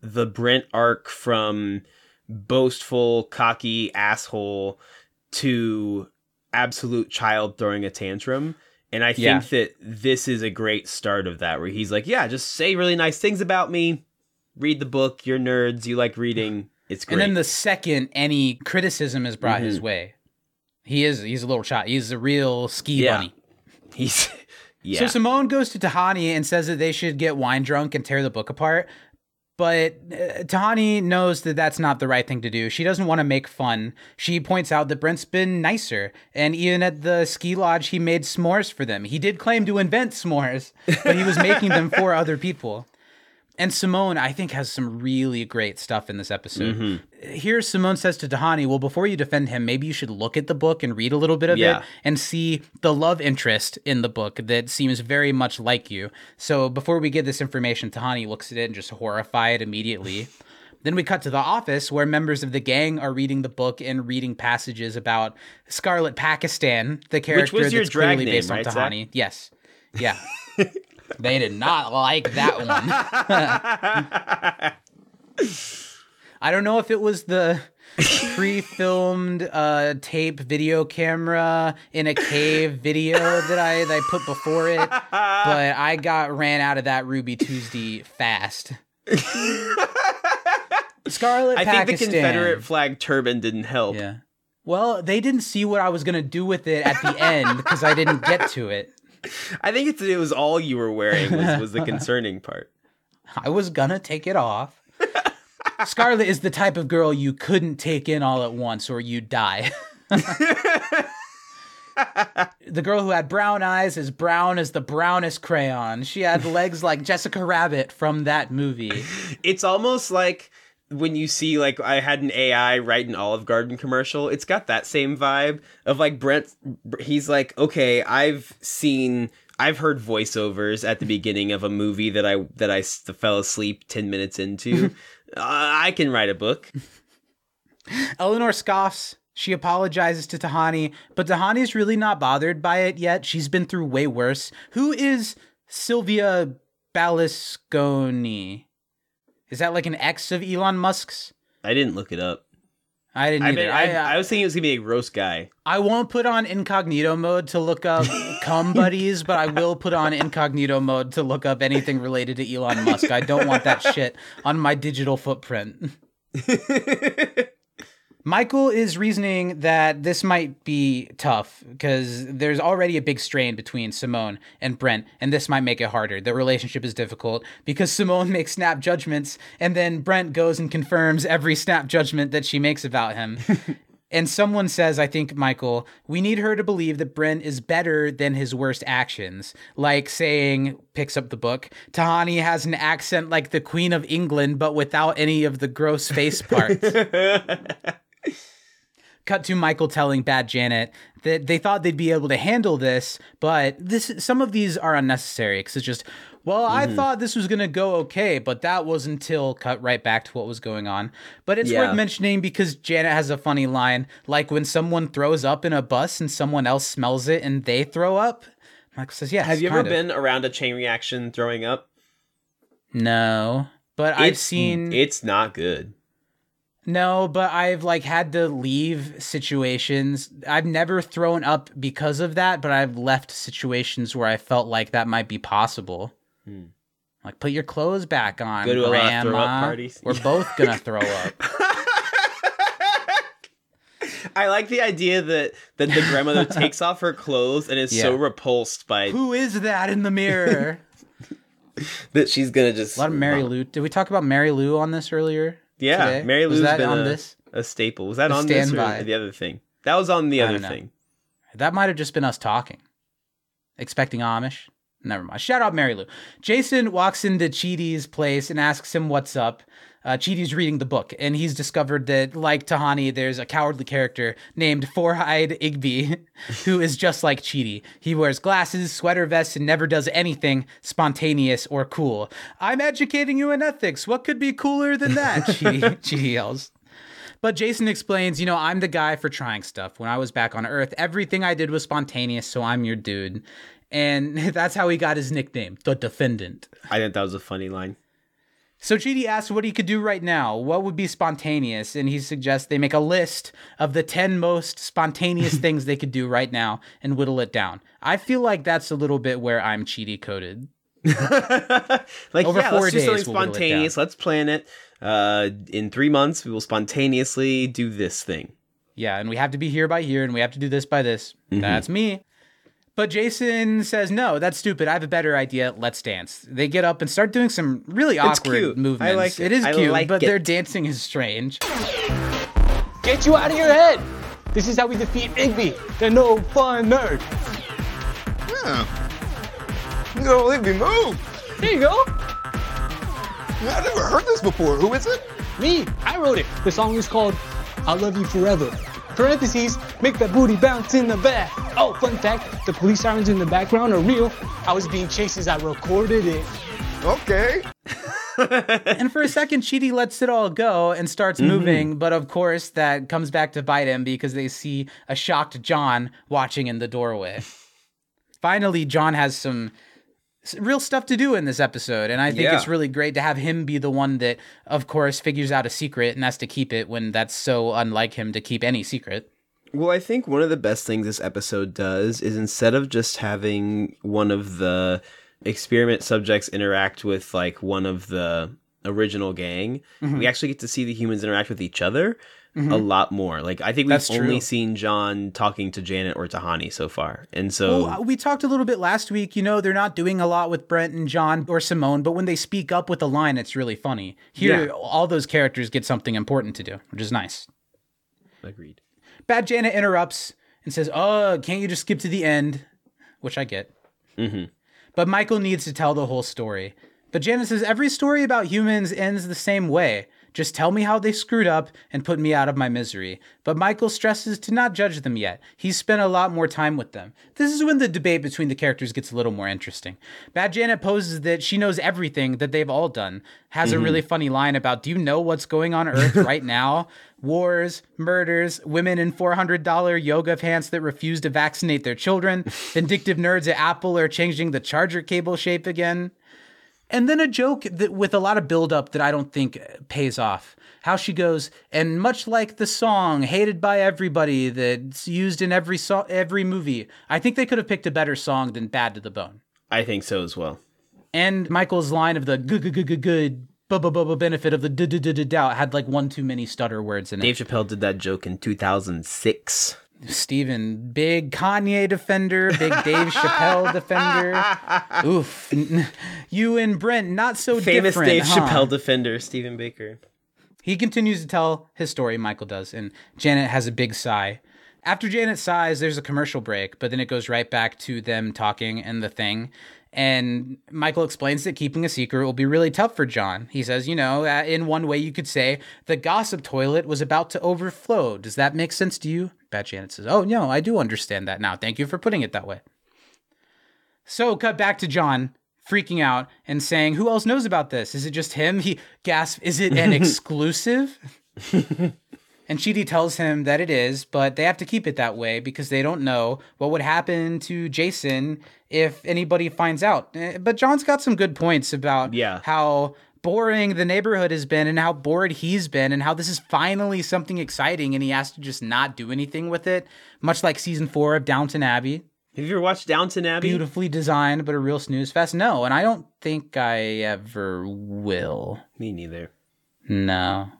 the Brent arc from boastful, cocky asshole to absolute child throwing a tantrum. And I think Yeah. that this is a great start of that where he's like, "Yeah, just say really nice things about me. Read the book. You're nerds. You like reading. It's great." And then the second any criticism is brought Mm-hmm. his way, he is he's a little child. He's a real ski Yeah. bunny. he's yeah. So Simone goes to Tahani and says that they should get wine drunk and tear the book apart. But uh, Tahani knows that that's not the right thing to do. She doesn't want to make fun. She points out that Brent's been nicer. And even at the ski lodge, he made s'mores for them. He did claim to invent s'mores, but he was making them for other people. And Simone, I think, has some really great stuff in this episode. Mm-hmm. Here, Simone says to Tahani, Well, before you defend him, maybe you should look at the book and read a little bit of Yeah. it and see the love interest in the book that seems very much like you. So before we get this information, Tahani looks at it and just horrified immediately. Then we cut to the office where members of the gang are reading the book and reading passages about Scarlet Pakistan, the character Which was your that's drag clearly name, based on right, Zach? Tahani. Yes. Yeah. they did not like that one. I don't know if it was the pre-filmed uh, tape video camera in a cave video that I that I put before it, but I got ran out of that Ruby Tuesday fast. Scarlet I think the Confederate flag turban didn't help. Yeah. Well, they didn't see what I was gonna do with it at the end because I didn't get to it. I think it's, it was all you were wearing was, was the concerning part. I was gonna take it off. Scarlet is the type of girl you couldn't take in all at once or you'd die. the girl who had brown eyes as brown as the brownest crayon. She had legs like Jessica Rabbit from that movie. It's almost like when you see like I had an AI write an Olive Garden commercial. It's got that same vibe of like Brent. He's like, okay, I've seen. I've heard voiceovers at the beginning of a movie that I that I fell asleep ten minutes into. uh, I can write a book. Eleanor scoffs. She apologizes to Tahani, but Tahani's really not bothered by it yet. She's been through way worse. Who is Sylvia Berlusconi? Is that like an ex of Elon Musk's? I didn't look it up. I didn't I, either. mean, I, I, uh, I was thinking it was gonna be a gross guy. I won't put on incognito mode to look up cum buddies, but I will put on incognito mode to look up anything related to Elon Musk. I don't want that shit on my digital footprint. Michael is reasoning that this might be tough because there's already a big strain between Simone and Brent, and this might make it harder. The relationship is difficult because Simone makes snap judgments, and then Brent goes and confirms every snap judgment that she makes about him. And someone says, I think, Michael, we need her to believe that Brent is better than his worst actions. Like saying, picks up the book, Tahani has an accent like the Queen of England, but without any of the gross face parts. Cut to Michael telling Bad Janet that they thought they'd be able to handle this, but this some of these are unnecessary because it's just Well, I mm-hmm. thought this was going to go okay, but that was until cut right back to what was going on. But it's Yeah. worth mentioning because Janet has a funny line like when someone throws up in a bus and someone else smells it and they throw up. Michael says, Yes. Have you ever of." been around a chain reaction throwing up? No. But I've seen It's not good. No, but I've like had to leave situations. I've never thrown up because of that, but I've left situations where I felt like that might be possible. Like put your clothes back on, Hmm. Go to a lot grandma. parties. We're both gonna throw up. I like the idea that that the grandmother takes off her clothes and is so repulsed by Who is that in the mirror? that she's gonna just A lot of Mary Lou. Did we talk about Mary Lou on this earlier? Yeah, today? Mary Was Lou's that been on a, this? a staple. Was that A on this or the other thing? That was on the other thing. That might have just been us talking. Expecting Amish? Never mind. Shout out Mary Lou. Jason walks into Chidi's place and asks him what's up. Uh, Chidi's reading the book, and he's discovered that, like Tahani, there's a cowardly character named Four-Eyed Igby, who is just like Chidi. He wears glasses, sweater vests, and never does anything spontaneous or cool. I'm educating you in ethics. What could be cooler than that? Chidi, Chidi yells. But Jason explains, you know, I'm the guy for trying stuff. When I was back on Earth, everything I did was spontaneous, so I'm your dude. And that's how he got his nickname, the Defendant. I think that was a funny line. So Chidi asks what he could do right now. What would be spontaneous? And he suggests they make a list of the 10 most spontaneous things they could do right now and whittle it down. I feel like that's a little bit where I'm Chidi coded. like Over yeah, four let's do days, something we'll whittle it spontaneous. Let's plan it. Uh, in three months, we will spontaneously do this thing. Yeah, and we have to be here by here, and we have to do this by this. That's me. But Jason says, no, that's stupid. I have a better idea. Let's dance. They get up and start doing some really awkward cute. I movements. like it. It is I cute, like but it. their dancing is strange. Get you out of your head! This is how we defeat Igby, the no fun nerd. You don't let me move. There you go. I've never heard this before. Who is it? Me, I wrote it. The song is called I Love You Forever. Parentheses, make that booty bounce in the back. Oh, fun fact, the police sirens in the background are real. I was being chased as I recorded it. Okay. and for a second, Chidi lets it all go and starts mm-hmm. moving. But of course, that comes back to bite him because they see a shocked John watching in the doorway. Finally, John has some s- real stuff to do in this episode. And I think Yeah. it's really great to have him be the one that, of course, figures out a secret and has to keep it when that's so unlike him to keep any secret. Well, I think one of the best things this episode does is instead of just having one of the experiment subjects interact with like one of the original gang, Mm-hmm. we actually get to see the humans interact with each other a lot more. Like I think we've That's only true. seen John talking to Janet or Tahani so far. And so Well, we talked a little bit last week. You know, they're not doing a lot with Brent and John or Simone, but when they speak up with a line, it's really funny. Here, Yeah. all those characters get something important to do, which is nice. agreed. Bad Janet interrupts and says, "Oh, can't you just skip to the end?" Which I get. Mm-hmm. But Michael needs to tell the whole story. But Janet says every story about humans ends the same way. Just tell me how they screwed up and put me out of my misery. But Michael stresses to not judge them yet. He's spent a lot more time with them. This is when the debate between the characters gets a little more interesting. Bad Janet poses that she knows everything that they've all done. Has a mm-hmm. really funny line about, Do you know what's going on Earth right now? Wars, murders, women in $400 yoga pants that refuse to vaccinate their children, vindictive nerds at Apple are changing the charger cable shape again. And then a joke that with a lot of buildup that I don't think pays off. How she goes, and much like the song "Hated by Everybody" that's used in every so- every movie, I think they could have picked a better song than "Bad to the Bone." I think so as well. And Michael's line of the good good good good good benefit of the doubt had like one too many stutter words in it. Dave Chappelle did that joke in 2006. Stephen, big Kanye defender, big Dave Chappelle defender. Oof. You and Brent, not so different. Famous. Dave huh? Chappelle defender, Stephen Baker. He continues to tell his story, Michael does, and Janet has a big sigh. After Janet sighs, there's a commercial break, but then it goes right back to them talking and the thing. And Michael explains that keeping a secret will be really tough for John. He says, you know, uh, in one way you could say the gossip toilet was about to overflow. Does that make sense to you? Bad Janet says, oh, no, I do understand that now. Thank you for putting it that way. So, cut back to John freaking out and saying, "Who else knows about this? Is it just him?" He gasps, "Is it an exclusive?" and Chidi tells him that it is, but they have to keep it that way because they don't know what would happen to Jason if anybody finds out. Eh, But John's got some good points about Yeah. how boring the neighborhood has been and how bored he's been and how this is finally something exciting and he has to just not do anything with it, much like season 4 of Downton Abbey. Have you ever watched Downton Abbey? Beautifully designed, but a real snooze fest. No, and I don't think I ever will. Me neither. No.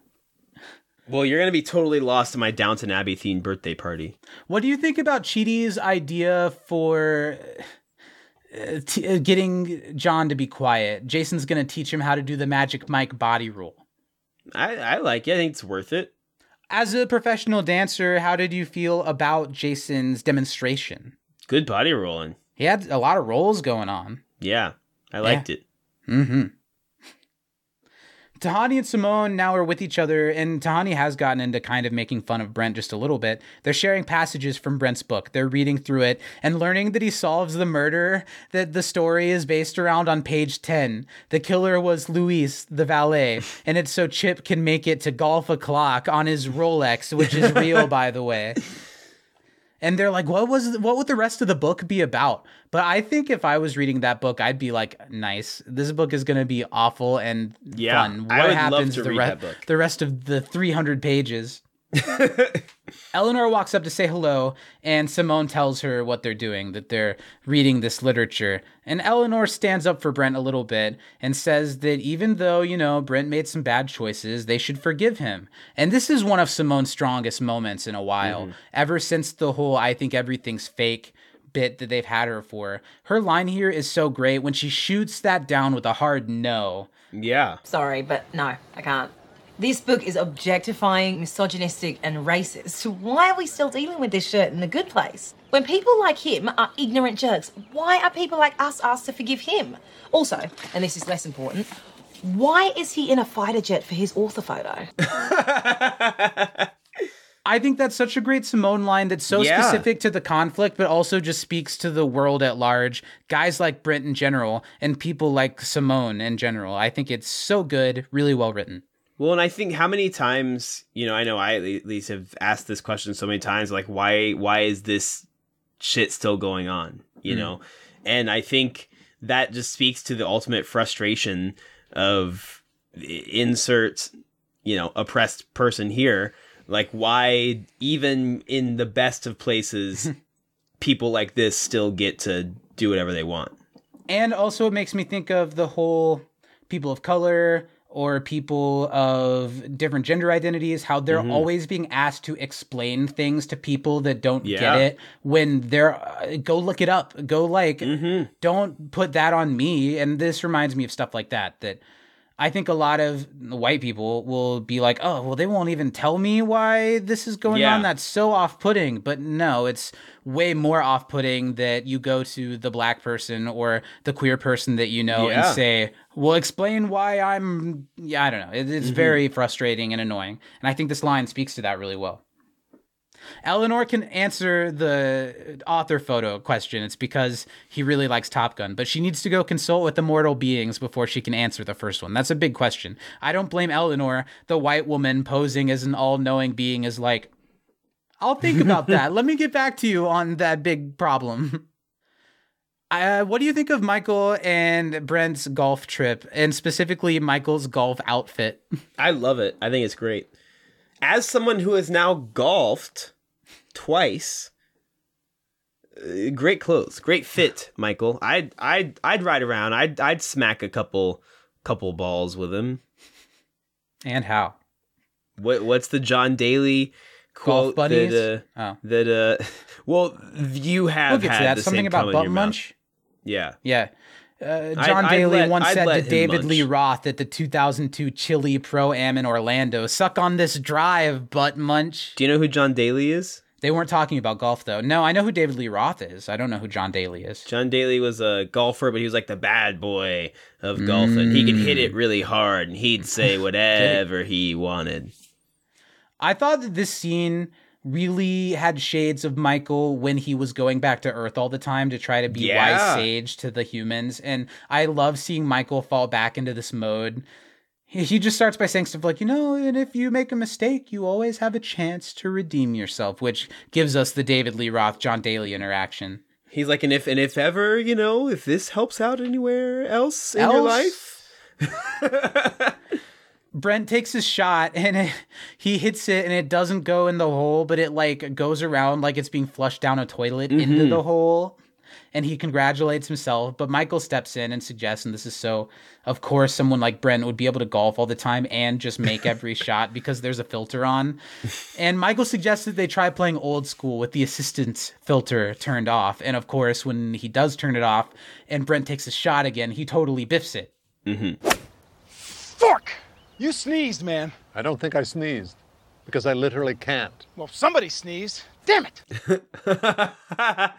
Well, you're gonna be totally lost in my Downton Abbey themed birthday party. What do you think about Chidi's idea for uh, t- uh, getting John to be quiet? Jason's going to teach him how to do the Magic Mike body roll. I, I like it. I think it's worth it. As a professional dancer, how did you feel about Jason's demonstration? Good body rolling. He had a lot of rolls going on. Yeah, I liked it. Mm-hmm. Tahani and Simone now are with each other, and Tahani has gotten into kind of making fun of Brent just a little bit. They're sharing passages from Brent's book. They're reading through it and learning that he solves the murder that the story is based around on page 10. The killer was Luis, the valet, and it's so Chip can make it to golf o'clock on his Rolex, which is real, by the way and they're like what was what would the rest of the book be about? But i think if i was reading that book i'd be like nice. This book is going to be awful and Yeah, fun. What I would love happens to the, re- the rest of the 300 pages eleanor walks up to say hello and simone tells her what they're doing that they're reading this literature. And eleanor stands up for brent a little bit and says that even though you know brent made some bad choices they should forgive him. And this is one of simone's strongest moments in a while. Mm-hmm. Ever since the whole i think everything's fake bit that they've had her for her line here is so great. When she shoots that down with a hard no. Yeah. Sorry, but no, I can't. This book is objectifying, misogynistic, and racist. So why are we still dealing with this shirt in the good place? When people like him are ignorant jerks, why are people like us asked to forgive him? Also, and this is less important, why is he in a fighter jet for his author photo? I think that's such a great Simone line that's so Yeah. specific to the conflict, but also just speaks to the world at large. Guys like Brent in general, and people like Simone in general. I think it's so good, really well written. Well, and I think how many times, you know, I know I at least have asked this question so many times, like why why is this shit still going on? You Mm. know? And I think that just speaks to the ultimate frustration of insert, you know, oppressed person here. Like why even in the best of places people like this still get to do whatever they want. And also, it makes me think of the whole people of color or people of different gender identities, how they're Mhm. always being asked to explain things to people that don't Yeah. get it when they're uh, go look it up. Go like, don't put that on me. And this reminds me of stuff like that, that I think a lot of white people will be like, oh, well, they won't even tell me why this is going Yeah. on. That's so off putting. But no, it's way more off putting that you go to the black person or the queer person that you know Yeah. and say, well, explain why I'm, yeah, I don't know. It, it's Mhm. very frustrating and annoying. And I think this line speaks to that really well. Eleanor can answer the author photo question. It's because he really likes Top Gun, but she needs to go consult with immortal beings before she can answer the first one. That's a big question. I don't blame Eleanor. The white woman posing as an all knowing being is like, I'll think about that. Let me get back to you on that big problem. Uh, what do you think of Michael and Brent's golf trip, and specifically Michael's golf outfit? I love it. I think it's great. As someone who has now golfed twice, uh, great clothes, great fit, Michael. I'd I'd I'd ride around. I'd I'd smack a couple couple balls with him. And how? What what's the John Daly quote that uh, Oh. that uh well you have We'll had Something about butt your mouth. munch? Yeah. Yeah. Uh, I'd- John I'd Daly let- once I'd said to David munch. Lee Roth at the 2002 Chili Pro Am in Orlando, "Suck on this drive, butt munch." Do you know who John Daly is? They weren't talking about golf though. No, I know who David Lee Roth is. I don't know who John Daly is. John Daly was a golfer, but he was like the bad boy of golf, and He could hit Mm. it really hard, and he'd say whatever he wanted. I thought that this scene really had shades of Michael when he was going back to Earth all the time to try to be Yeah. wise sage to the humans. And I love seeing Michael fall back into this mode. He just starts by saying stuff like, you know, and if you make a mistake, you always have a chance to redeem yourself, which gives us the David Lee Roth, John Daly interaction. He's like, and if and if ever, you know, if this helps out anywhere else in your life, Brent takes his shot and it, he hits it and it doesn't go in the hole, but it like goes around like it's being flushed down a toilet into mm-hmm. the hole. And he congratulates himself, but Michael steps in and suggests, and this is so, of course, someone like Brent would be able to golf all the time and just make every shot because there's a filter on. And Michael suggests that they try playing old school with the assistance filter turned off. And of course, when he does turn it off and Brent takes a shot again, he totally biffs it. Mm-hmm. Fork! You sneezed, man. I don't think I sneezed because I literally can't. Well, somebody sneezed. Damn it!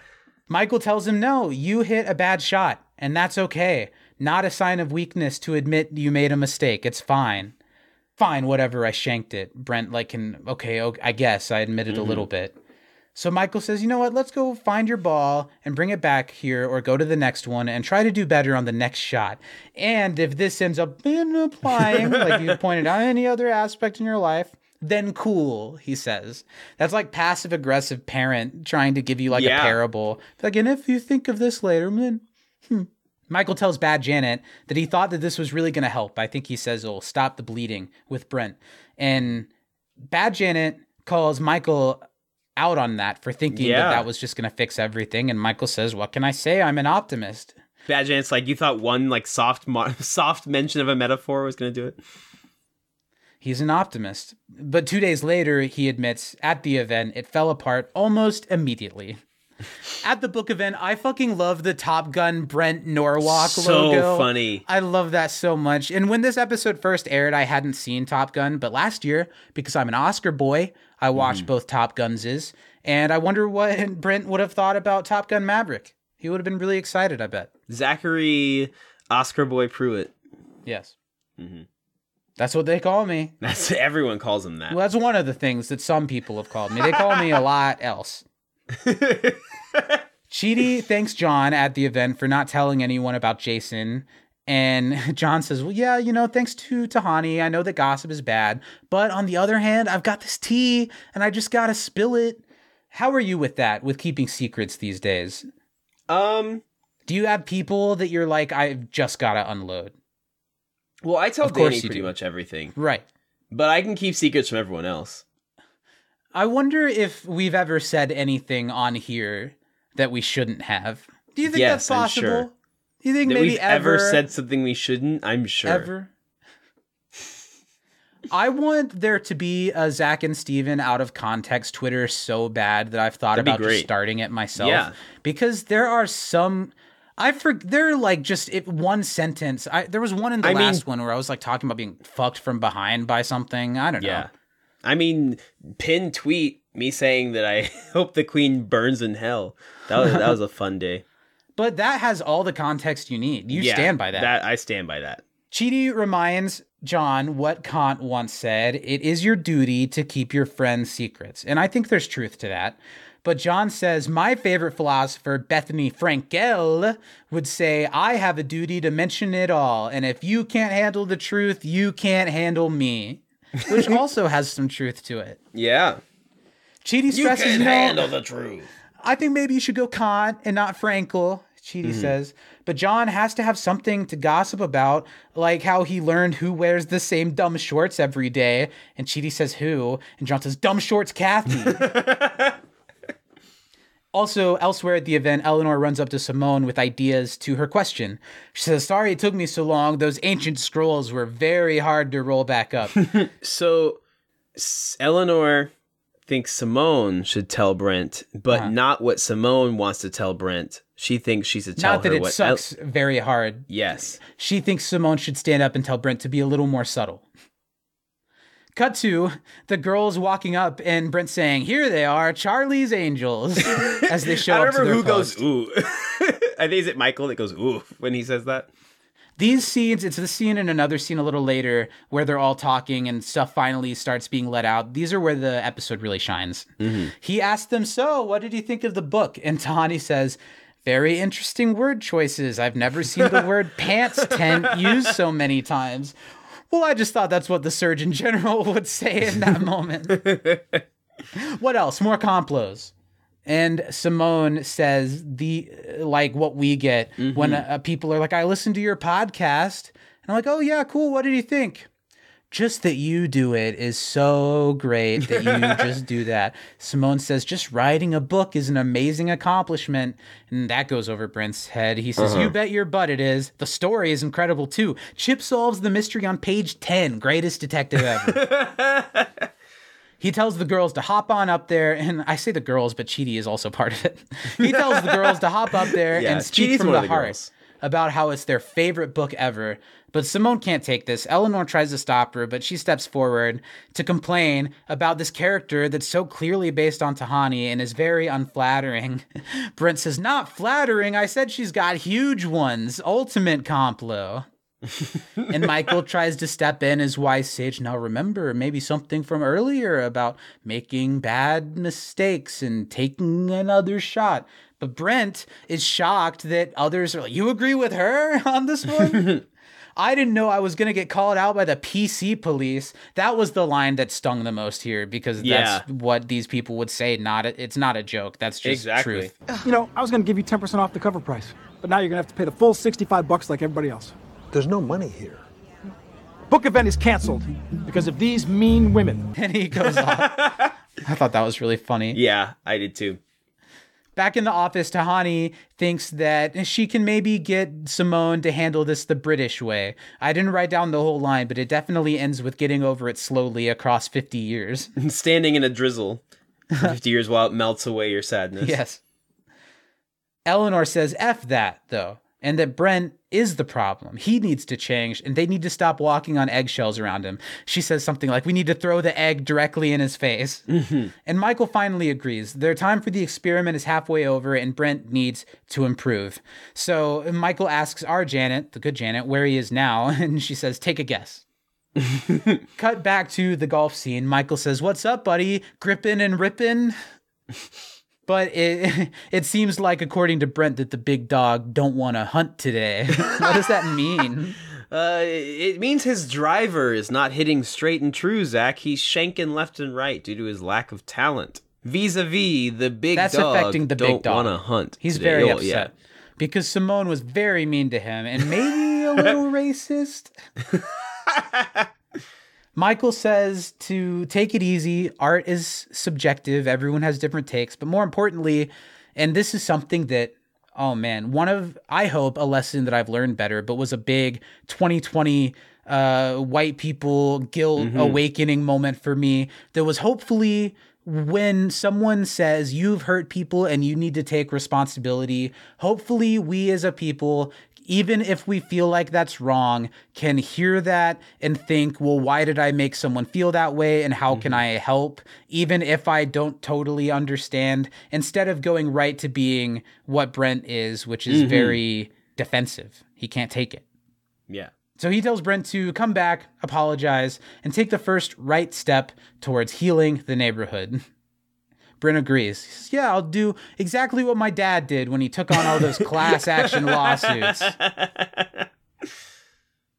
Michael tells him, No, you hit a bad shot, and that's okay. Not a sign of weakness to admit you made a mistake. It's fine. Fine, whatever, I shanked it. Brent, like, can, okay, okay I guess I admitted a little mm-hmm. bit. So Michael says, You know what? Let's go find your ball and bring it back here or go to the next one and try to do better on the next shot. And if this ends up in applying, like you pointed out, any other aspect in your life, then cool, he says. That's like passive aggressive parent trying to give you like Yeah. a parable. Like, and if you think of this later, then hmm. Michael tells Bad Janet that he thought that this was really going to help. I think he says it'll stop the bleeding with Brent. And Bad Janet calls Michael out on that for thinking Yeah. that that was just going to fix everything. And Michael says, What can I say? I'm an optimist. Bad Janet's like, you thought one like soft mo- soft mention of a metaphor was gonna do it. He's an optimist. But two days later, he admits at the event, it fell apart almost immediately. At the book event, I fucking love the Top Gun Brent Norwalk So logo. So funny. I love that so much. And when this episode first aired, I hadn't seen Top Gun, but last year, because I'm an Oscar boy, I watched mm-hmm. both Top Gunses. And I wonder what Brent would have thought about Top Gun Maverick. He would have been really excited, I bet. Zachary Oscar Boy Pruitt. Yes. Mm-hmm. That's what they call me. That's everyone calls him that. Well, that's one of the things that some people have called me. They call me a lot else. Chidi thanks John at the event for not telling anyone about Jason. And John says, Well, yeah, you know, thanks to Tahani, I know that gossip is bad. But on the other hand, I've got this tea and I just got to spill it. How are you with that, with keeping secrets these days? Um, Do you have people that you're like, I've just got to unload? Well, I tell Of Danny pretty do. much everything, Right. but I can keep secrets from everyone else. I wonder if we've ever said anything on here that we shouldn't have. Do you think Yes, that's possible? sure. Do you think That maybe we've ever said something we shouldn't, I'm sure. ever? I want there to be a Zach and Stephen out of context Twitter so bad that I've thought That'd about just starting it myself. Yeah. Because there are some I for they're like just it, one sentence. I there was one in the I mean- last one where I was like talking about being fucked from behind by something. I don't know. Yeah. I mean, pin tweet me saying that I hope the queen burns in hell. That was that was a fun day. But that has all the context you need. You Yeah, stand by that. That I stand by that. Chidi reminds John what Kant once said it is your duty to keep your friends' secrets. And I think there's truth to that. But John says, My favorite philosopher, Bethenny Frankel, would say, I have a duty to mention it all. And if you can't handle the truth, you can't handle me. Which also has some truth to it. Yeah. Chidi stresses, you know, the truth. I think maybe you should go Kant and not Frankel, Chidi mm-hmm. says. But John has to have something to gossip about, like how he learned who wears the same dumb shorts every day. And Chidi says, Who? And John says, Dumb shorts, Kathy. also, elsewhere at the event, Eleanor runs up to Simone with ideas to her question. She says, Sorry it took me so long. Those ancient scrolls were very hard to roll back up. So Eleanor thinks Simone should tell Brent, but Uh-huh. not what Simone wants to tell Brent. She thinks she should tell not that it what El- sucks very hard. yes. She thinks Simone should stand up and tell Brent to be a little more subtle. Cut to the girls walking up and Brent saying, Here they are, Charlie's Angels, as they show I up remember their who post. goes ooh. I think is it Michael that goes ooh when he says that. These scenes, it's the scene and another scene a little later where they're all talking and stuff finally starts being let out. These are where the episode really shines. Mm-hmm. He asked them, So, what did you think of the book? And Tahani says, Very interesting word choices. I've never seen the word pants tent used so many times. Well, I just thought that's what the Surgeon General would say in that moment. what else? More complos. And Simone says the like what we get when uh, people are like, "I listened to your podcast," and I'm like, "Oh yeah, cool. What did you think?" Just that you do it is so great that you just do that. Simone says, just writing a book is an amazing accomplishment. And that goes over Brent's head. He says, You uh-huh. bet your butt it is. The story is incredible too. Chip solves the mystery on page 10. Greatest detective ever. He tells the girls to hop on up there, and I say the girls, but Chidi is also part of it. He tells the girls to hop up there Yeah, and speak Chidi's from the, the heart girls. About how it's their favorite book ever. But Simone can't take this. Eleanor tries to stop her, but she steps forward to complain about this character that's so clearly based on Tahani and is very unflattering. Brent says, Not flattering. I said she's got huge ones. Ultimate complo. And Michael tries to step in as wise sage. Now remember, maybe something from earlier about making bad mistakes and taking another shot. But Brent is shocked that others are like, You agree with her on this one? I didn't know I was going to get called out by the PC police. That was the line that stung the most here because that's what these people would say. Not a, it's not a joke. That's just Exactly. truth. You know, I was going to give you 10% off the cover price, but now you're going to have to pay the full 65 bucks like everybody else. There's no money here. Book event is canceled because of these mean women. And he goes off. I thought that was really funny. Yeah, I did too. Back in the office, Tahani thinks that she can maybe get Simone to handle this the British way. I didn't write down the whole line, but it definitely ends with getting over it slowly across 50 years. Standing in a drizzle for 50 years while it melts away your sadness. yes. Eleanor says F that, though, and that Brent is the problem. He needs to change, and they need to stop walking on eggshells around him. She says something like, We need to throw the egg directly in his face. Mm-hmm. And Michael finally agrees. Their time for the experiment is halfway over, and Brent needs to improve. So Michael asks our Janet, the good Janet, where he is now, and she says, Take a guess. Cut back to the golf scene. Michael says, What's up, buddy? Grippin' and rippin'? But it it seems like, according to Brent, that the big dog don't want to hunt today. what does that mean? Uh, it means his driver is not hitting straight and true, Zach. He's shanking left and right due to his lack of talent. Vis-a-vis, the big That's dog affecting the don't big dog. want to hunt. He's today. very Oh, upset yeah. because Simone was very mean to him and maybe a little racist. Michael says to take it easy. Art is subjective. Everyone has different takes. But more importantly, and this is something that, oh man, one of, I hope, a lesson that I've learned better, but was a big 2020 uh, white people guilt awakening moment for me. That was hopefully when someone says you've hurt people and you need to take responsibility, hopefully we as a people, even if we feel like that's wrong, can hear that and think, well, why did I make someone feel that way and how can mm-hmm. I help? Even if I don't totally understand, instead of going right to being what Brent is, which is mm-hmm. very defensive. He can't take it. Yeah. So he tells Brent to come back, apologize, and take the first right step towards healing the neighborhood. Brent agrees. He says, yeah, I'll do exactly what my dad did when he took on all those class action lawsuits.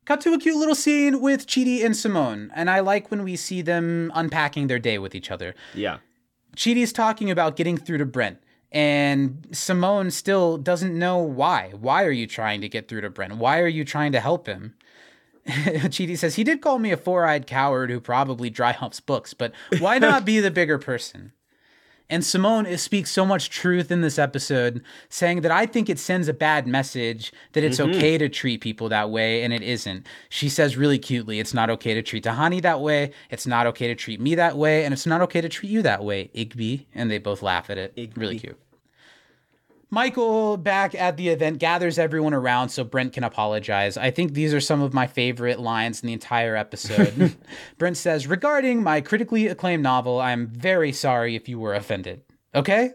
Cut to a cute little scene with Chidi and Simone, and I like when we see them unpacking their day with each other. Yeah. Chidi's talking about getting through to Brent, and Simone still doesn't know why. Why are you trying to get through to Brent? Why are you trying to help him? Chidi says, He did call me a four eyed coward who probably dry humps books, but why not be the bigger person? And Simone is, speaks so much truth in this episode, saying that I think it sends a bad message that it's mm-hmm. okay to treat people that way, and it isn't. She says really cutely, it's not okay to treat Tahani that way, it's not okay to treat me that way, and it's not okay to treat you that way, Igby. And they both laugh at it. Really cute. Michael, back at the event, gathers everyone around so Brent can apologize. I think these are some of my favorite lines in the entire episode. Brent says, Regarding my critically acclaimed novel, I'm very sorry if you were offended. Okay?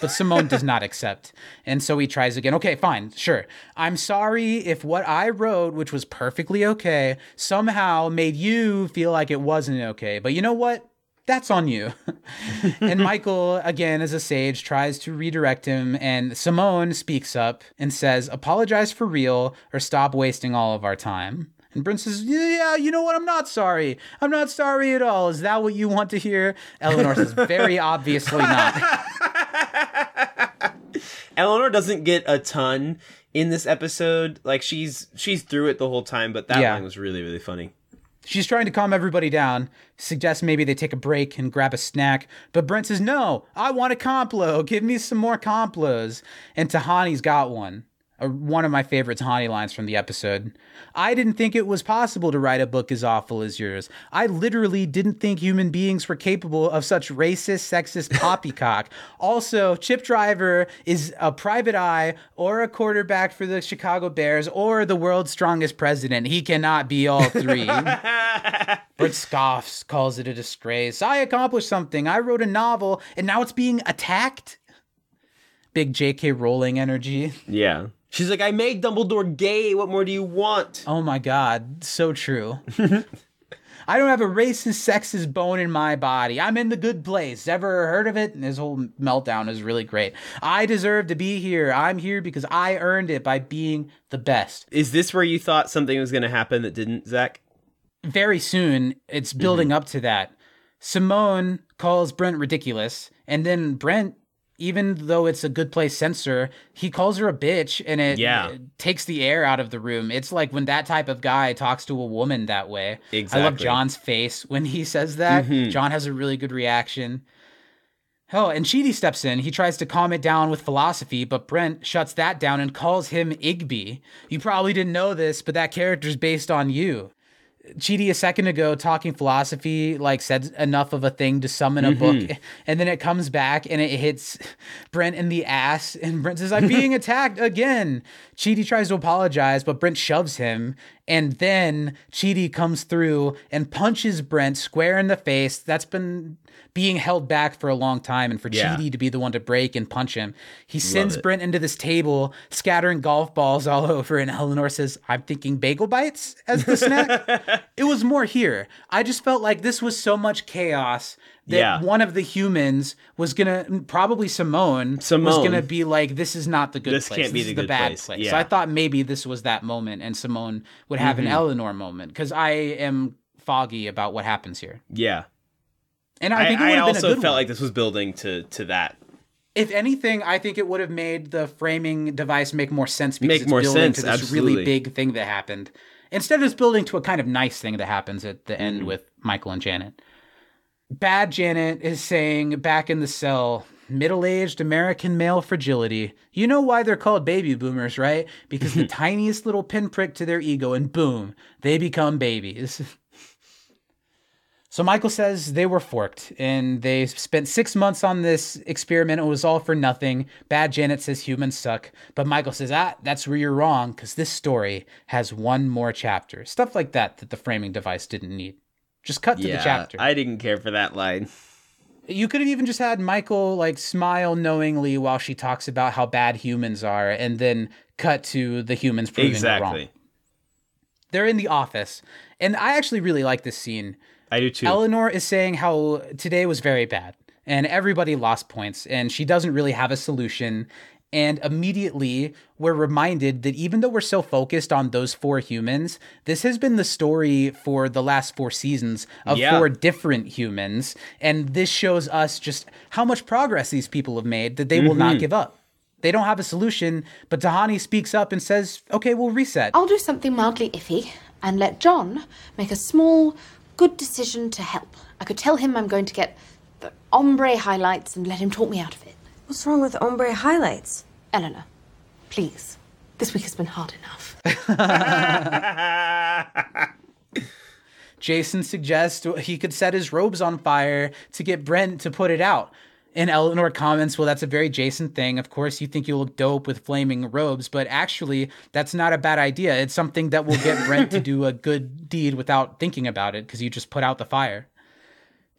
But Simone does not accept. And so he tries again. Okay, fine, sure. I'm sorry if what I wrote, which was perfectly okay, somehow made you feel like it wasn't okay. But you know what? That's on you. and Michael, again, as a sage, tries to redirect him. And Simone speaks up and says, Apologize for real or stop wasting all of our time. And Brent says, Yeah, you know what? I'm not sorry. I'm not sorry at all. Is that what you want to hear? Eleanor says, Very obviously not. Eleanor doesn't get a ton in this episode. Like she's she's through it the whole time, but that Yeah. line was really really funny. She's trying to calm everybody down, suggests maybe they take a break and grab a snack, but Brent says, No, I want a complo. Give me some more complos. And Tahani's got one. One of my favorite Tahani lines from the episode. I didn't think it was possible to write a book as awful as yours. I literally didn't think human beings were capable of such racist, sexist poppycock. Also, Chip Driver is a private eye or a quarterback for the Chicago Bears or the world's strongest president. He cannot be all three. Brent scoffs, calls it a disgrace. I accomplished something. I wrote a novel, and now it's being attacked. Big J.K. Rowling energy. Yeah. She's like, I made Dumbledore gay. What more do you want? Oh my god, so true. I don't have a racist, sexist bone in my body. I'm in the good place. Ever heard of it? And his whole meltdown is really great. I deserve to be here. I'm here because I earned it by being the best. Is this where you thought something was going to happen that didn't, Zach? very soon it's building mm-hmm. up to that. Simone calls Brent ridiculous, and then Brent, even though it's a good place censor, he calls her a bitch, and it, Yeah. it takes the air out of the room. It's like when that type of guy talks to a woman that way. Exactly. I love John's face when he says that. Mhm. John has a really good reaction. Oh, and Chidi steps in. He tries to calm it down with philosophy, but Brent shuts that down and calls him Igby. You probably didn't know this, but that character's based on you. Chidi a second ago talking philosophy like said enough of a thing to summon a book Mhm. and then it comes back and it hits Brent in the ass and Brent says I'm being attacked again. Chidi tries to apologize but Brent shoves him and then Chidi comes through and punches Brent square in the face. That's been being held back for a long time and for Yeah. Chidi to be the one to break and punch him. He sends it. Brent into this table, scattering golf balls all over, and Eleanor says, I'm thinking bagel bites as the snack. it was more here. I just felt like this was so much chaos that Yeah. one of the humans was gonna probably Simone, Simone, was gonna be like, This is not the good This place. can't be this the is the bad place." place. So I thought maybe this was that moment and Simone would have an Mhm. Eleanor moment. Because I am foggy about what happens here. Yeah. And I think it would have been a also felt one. like this was building to to that. If anything, I think it would have made the framing device make more sense because Make it's building sense, to this absolutely. really big thing that happened. Instead of just building to a kind of nice thing that happens at the Mm-hmm. end with Michael and Janet. Bad Janet is saying back in the cell, middle aged American male fragility. You know why they're called baby boomers, right? Because the tiniest little pinprick to their ego, and boom, they become babies. So Michael says they were forked and they spent six months on this experiment. It was all for nothing. Bad Janet says humans suck. But Michael says, ah, that's where you're wrong because this story has one more chapter. Stuff like that that the framing device didn't need. Just cut to yeah, the chapter. I didn't care for that line. You could have even just had Michael like smile knowingly while she talks about how bad humans are and then cut to the humans proving it wrong. Exactly. They're in the office. And I actually really like this scene. I do too. Eleanor is saying how today was very bad and everybody lost points and she doesn't really have a solution. And immediately we're reminded that even though we're so focused on those four humans, this has been the story for the last four seasons of Yeah. four different humans. And this shows us just how much progress these people have made that they will not Mhm. give up. They don't have a solution, but Tahani speaks up and says, okay, we'll reset. I'll do something mildly iffy and let John make a small, good decision to help. I could tell him I'm going to get the ombre highlights and let him talk me out of it. What's wrong with ombre highlights? Eleanor, please. This week has been hard enough. Jason suggests he could set his robes on fire to get Brent to put it out. And Eleanor comments, Well, that's a very Jason thing. Of course, you think you'll look dope with flaming robes, but actually, that's not a bad idea. It's something that will get Brent to do a good deed without thinking about it because you just put out the fire.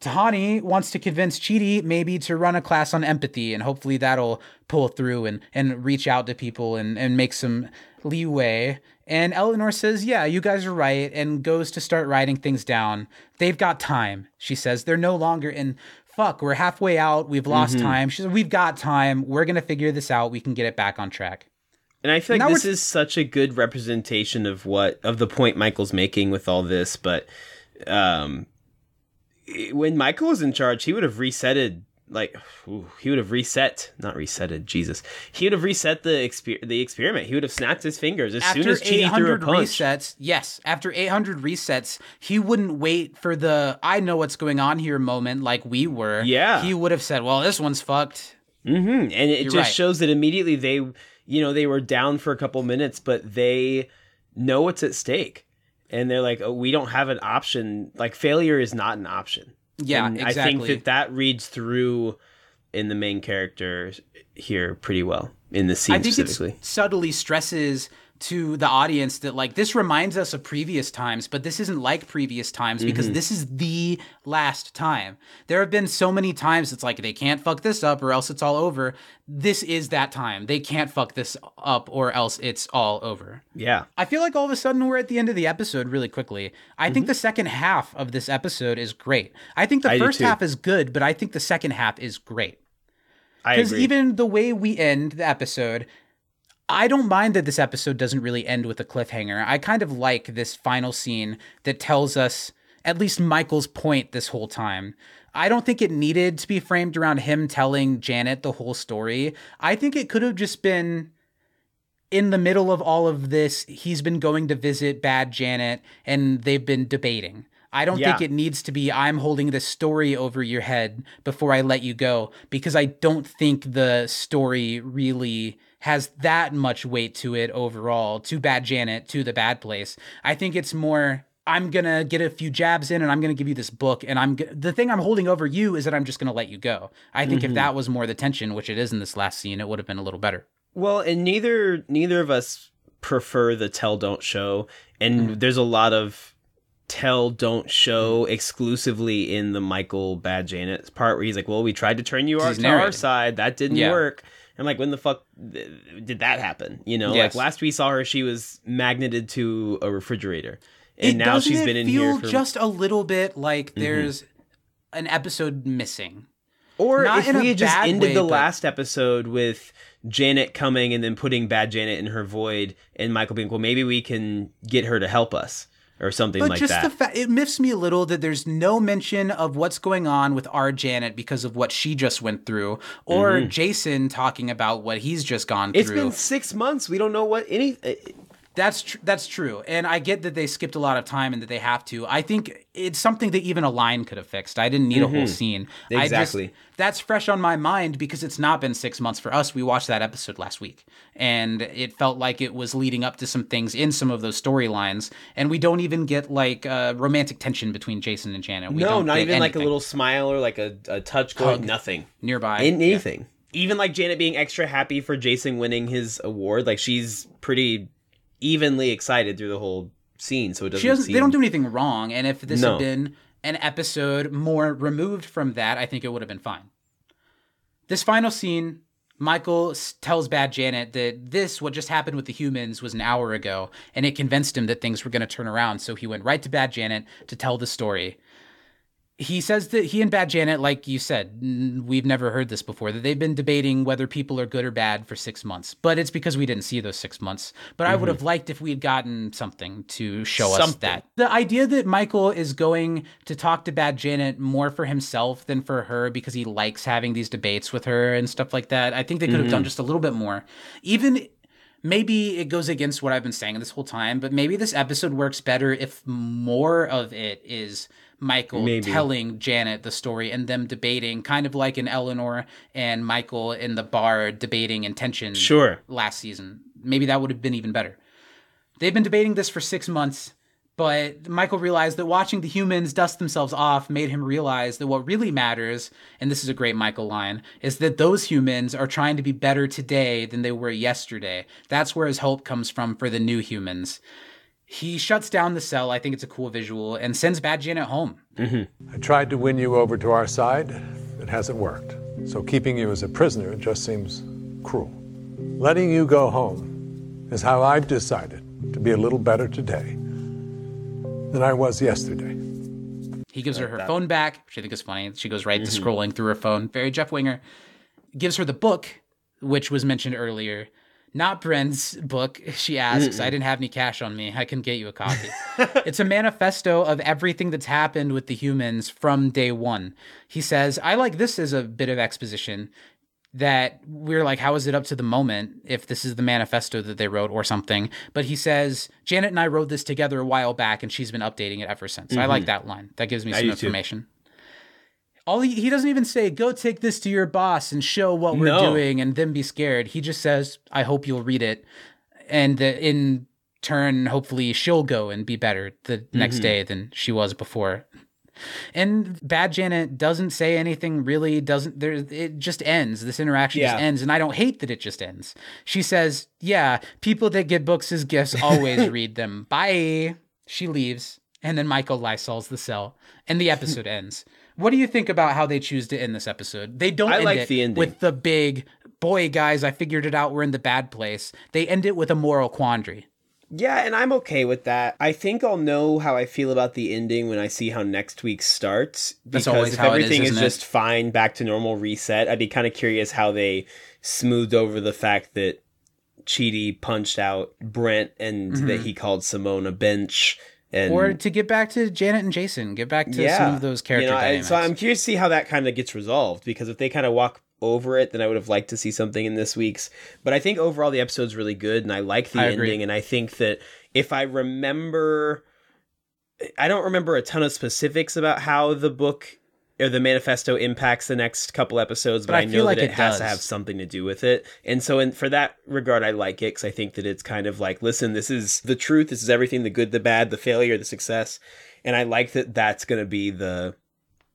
Tahani wants to convince Chidi maybe to run a class on empathy, and hopefully that'll pull through and, and reach out to people and, and make some leeway. And Eleanor says, Yeah, you guys are right, and goes to start writing things down. They've got time, she says. They're no longer in fuck, we're halfway out. We've lost Mhm. time. She says, We've got time. We're going to figure this out. We can get it back on track. And I feel like this is such a good representation of what of the point Michael's making with all this. But um, when Michael was in charge, he would have resetted like ooh, he would have reset, not resetted. Jesus, he would have reset the exper- the experiment. He would have snapped his fingers as soon as Chidi threw a punch. resets, yes, after 800 resets, he wouldn't wait for the I know what's going on here moment like we were. Yeah. He would have said, Well, this one's fucked. hmm And it You're just right. shows that immediately they, you know, they were down for a couple minutes, but they know what's at stake. And they're like, oh, we don't have an option. Like, failure is not an option. Yeah, And I think that that reads through in the main character here pretty well in the scene I think specifically. it subtly stresses to the audience that like this reminds us of previous times, but this isn't like previous times because Mhm. this is the last time. There have been so many times it's like they can't fuck this up or else it's all over. This is that time. They can't fuck this up or else it's all over. Yeah. I feel like all of a sudden we're at the end of the episode really quickly. I think the second half of this episode is great. I think the Mm-hmm. I first half is good, but I think the second half is great. I Because even the way we end the episode, I don't mind that this episode doesn't really end with a cliffhanger. I kind of like this final scene that tells us at least Michael's point this whole time. I don't think it needed to be framed around him telling Janet the whole story. I think it could have just been in the middle of all of this, he's been going to visit Bad Janet and they've been debating. I don't think it needs to be I'm holding this story over your head before I let you go because I don't think the story really has that much weight to it overall to Bad Janet to the bad place. I think it's more I'm going to get a few jabs in and I'm going to give you this book and I'm g- the thing I'm holding over you is that I'm just going to let you go. I think Mhm. if that was more the tension, which it is in this last scene, it would have been a little better. Well, and neither neither of us prefer the tell don't show, and Mm-hmm. there's a lot of tell don't show exclusively in the Michael Bad Janet part where he's like, "Well, we tried to turn you our, to our side, that didn't Yeah. work." And like, when the fuck did that happen? You know, Yes. like last we saw her, she was magneted to a refrigerator, and It- now she's been in here for just a little bit like Mhm. there's an episode missing. Or Not if we had just ended way, the but- last episode with Janet coming and then putting bad Janet in her void, and Michael being, well, maybe we can get her to help us or something But like just that. the fact it miffs me a little that there's no mention of what's going on with our Janet because of what she just went through, or Mhm. Jason talking about what he's just gone It's through. It's been six months. We don't know what any. That's tr- that's true, and I get that they skipped a lot of time and that they have to. I think it's something that even a line could have fixed. I didn't need a whole Mhm. scene. I just- Exactly. that's fresh on my mind because it's not been six months for us. We watched that episode last week, and it felt like it was leading up to some things in some of those storylines, and we don't even get like uh, romantic tension between Jason and Janet. We no, don't not even like a little smile or like a, a touch going. Nothing nearby. In anything. Even like Janet being extra happy for Jason winning his award. Like she's pretty evenly excited through the whole scene. So it doesn't. she doesn't. seem... They don't do anything wrong, and if this No. had been an episode more removed from that, I think it would have been fine. This final scene, Michael tells Bad Janet that this, what just happened with the humans, was an hour ago, and it convinced him that things were going to turn around. So he went right to Bad Janet to tell the story. He says that he and Bad Janet, like you said, we've never heard this before, that they've been debating whether people are good or bad for six months. But it's because we didn't see those six months. But I would Mhm. have liked if we had gotten something to show us that. The idea that Michael is going to talk to Bad Janet more for himself than for her because he likes having these debates with her and stuff like that, I think they could have Mhm. done just a little bit more. Even maybe it goes against what I've been saying this whole time, but maybe this episode works better if more of it is Michael Maybe. telling Janet the story and them debating, kind of like in Eleanor and Michael in the bar debating intention Sure. last season. Maybe that would have been even better. They've been debating this for six months, but Michael realized that watching the humans dust themselves off made him realize that what really matters, and this is a great Michael line, is that those humans are trying to be better today than they were yesterday. That's where his hope comes from for the new humans. He shuts down the cell. I think it's a cool visual and sends Bad Janet home. Mm-hmm. I tried to win you over to our side. It hasn't worked. So keeping you as a prisoner just seems cruel. Letting you go home is how I've decided to be a little better today than I was yesterday. He gives her her phone back, which I think is funny. She goes right to mm-hmm. scrolling through her phone. Very Jeff Winger. Gives her the book, which was mentioned earlier. Not Brent's book, she asks. I didn't have any cash on me. I can get you a copy. it's a manifesto of everything that's happened with the humans from day one. He says, I like this as a bit of exposition that we're like, how is it up to the moment if this is the manifesto that they wrote or something? But he says, Janet and I wrote this together a while back and she's been updating it ever since. I like that line. That gives me I some do too. All he, he doesn't even say, go take this to your boss and show what we're No. doing and then be scared. He just says, I hope you'll read it. And uh, in turn, hopefully she'll go and be better the next Mm-hmm. day than she was before. And Bad Janet doesn't say anything really, doesn't there it just ends. This interaction Yeah. just ends. And I don't hate that it just ends. She says, Yeah, people that get books as gifts always read them. Bye. She leaves. And then Michael Lysol's the cell. And the episode ends. What do you think about how they choose to end this episode? They don't I end like it the ending. with the big boy guys, I figured it out, we're in the bad place. They end it with a moral quandary. Yeah, and I'm okay with that. I think I'll know how I feel about the ending when I see how next week starts. That's Because always if how it is, everything is, isn't it? just fine, back to normal, reset, I'd be kind of curious how they smoothed over the fact that Chidi punched out Brent and that mm-hmm. he called Simone a bench. And. Or to get back to Janet and Jason, get back to some of those character you know, dynamics. So I'm curious to see how that kind of gets resolved because if they kind of walk over it, then I would have liked to see something in this week's. But I think overall the episode's really good, and I like the I agree. ending. And I think that if I remember, I don't remember a ton of specifics about how the book or the manifesto impacts the next couple episodes, but, But I I, know like that it, it has to have something to do with it. And so, in for that regard, I like it because I think that it's kind of like, listen, this is the truth. This is everything: the good, the bad, the failure, the success. And I like that. That's going to be the,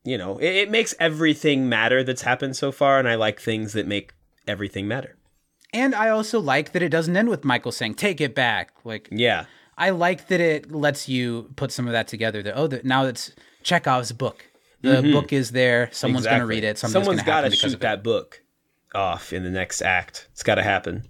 you know, it, it makes everything matter that's happened so far, and I like things that make everything matter. and I also like that it doesn't end with Michael saying, take it back. Like, Yeah. I like that it lets you put some of that together. That, oh, that now it's Chekhov's book. The book is there. Someone's going to read it. Something's Someone's going to shoot that book off in the next act. It's got to happen.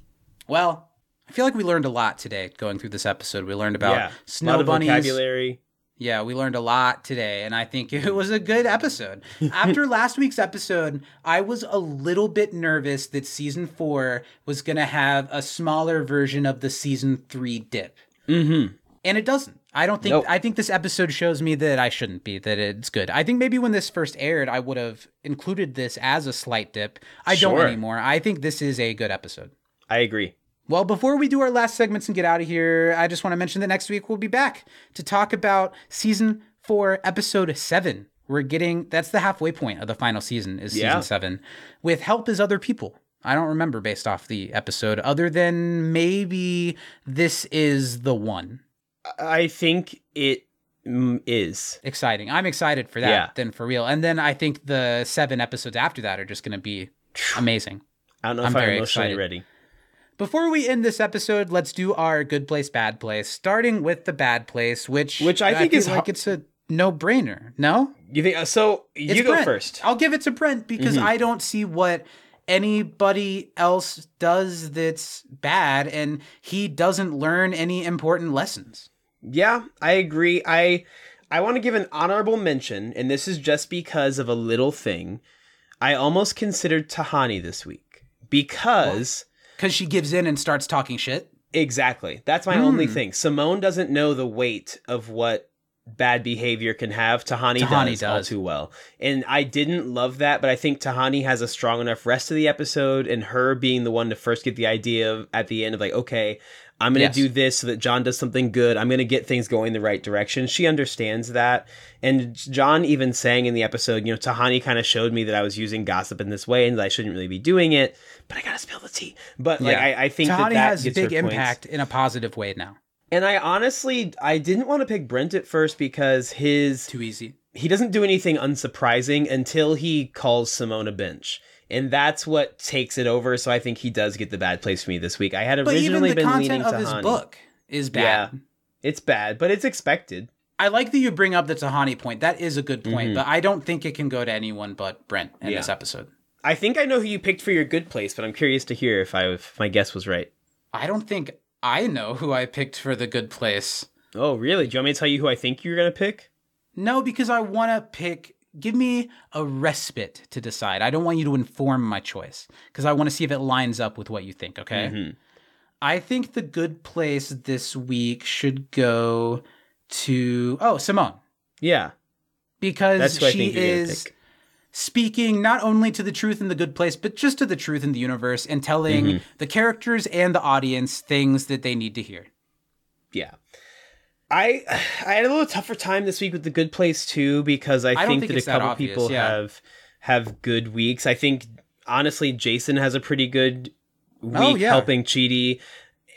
Well, I feel like we learned a lot today going through this episode. We learned about yeah. snow a lot of bunnies. vocabulary. Yeah, we learned a lot today, and I think it was a good episode. After last week's episode, I was a little bit nervous that season four was going to have a smaller version of the season three dip. Mm-hmm. And it doesn't. I don't think. Nope. I think this episode shows me that I shouldn't be. That it's good. I think maybe when this first aired, I would have included this as a slight dip. I don't anymore. I think this is a good episode. I agree. Well, before we do our last segments and get out of here, I just want to mention that next week we'll be back to talk about season four, episode seven. We're getting that's the halfway point of the final season is season Yeah. seven, with help as other people. I don't remember based off the episode, other than maybe this is the one. I think it mm. Exciting. I'm excited for that. Yeah. Then for real, and then I think the seven episodes after that are just going to be amazing. I don't know I'm if I'm very emotionally excited. ready. Before we end this episode, let's do our good place, bad place. Starting with the bad place, which Which I think is like har- it's a no brainer. No, You think uh, so? You It's go Brent. first. Mm-hmm. I'll give it to Brent because I don't see what anybody else does that's bad, and he doesn't learn any important lessons. Yeah, I agree. I I want to give an honorable mention, and this is just because of a little thing. I almost considered Tahani this week because Because she gives in and starts talking shit. exactly that's my only hmm. thing. Simone doesn't know the weight of what bad behavior can have. Tahani, Tahani does, all too well, and I didn't love that, but I think Tahani has a strong enough rest of the episode, and her being the one to first get the idea of at the end of like, okay, I'm going to Yes. do this so that John does something good. I'm going to get things going the right direction. She understands that. And John even saying in the episode, you know, Tahani kind of showed me that I was using gossip in this way and that I shouldn't really be doing it, but I got to spill the tea. But like, I, I think Tahani that, that has big her points. impact in a positive way now. And I honestly, I didn't want to pick Brent at first because his Too easy. he doesn't do anything unsurprising until he calls Simone a bench. And that's what takes it over. So I think he does get the bad place for me this week. I had But even originally the been leaning of to his Hani. book is bad. It's bad, but it's expected. I like that you bring up the Tahani point. That is a good point, Mhm. but I don't think it can go to anyone but Brent in this episode. I think I know who you picked for your good place, but I'm curious to hear if I if my guess was right. I don't think I know who I picked for the good place. Oh, really? Do you want me to tell you who I think you're gonna pick? No, because I want to pick. Give me a respite to decide. I don't want you to inform my choice because I want to see if it lines up with what you think. Okay. Mhm. I think the good place this week should go to oh Simone Yeah, because That's who I she think you're gonna is pick. Speaking not only to the truth in the good place, but just to the truth in the universe and telling Mhm. the characters and the audience things that they need to hear. yeah. I I had a little tougher time this week with the Good Place too because I, I think, think that a that couple obvious, people yeah. have have good weeks. I think honestly, Jason has a pretty good week Oh, yeah. helping Chidi,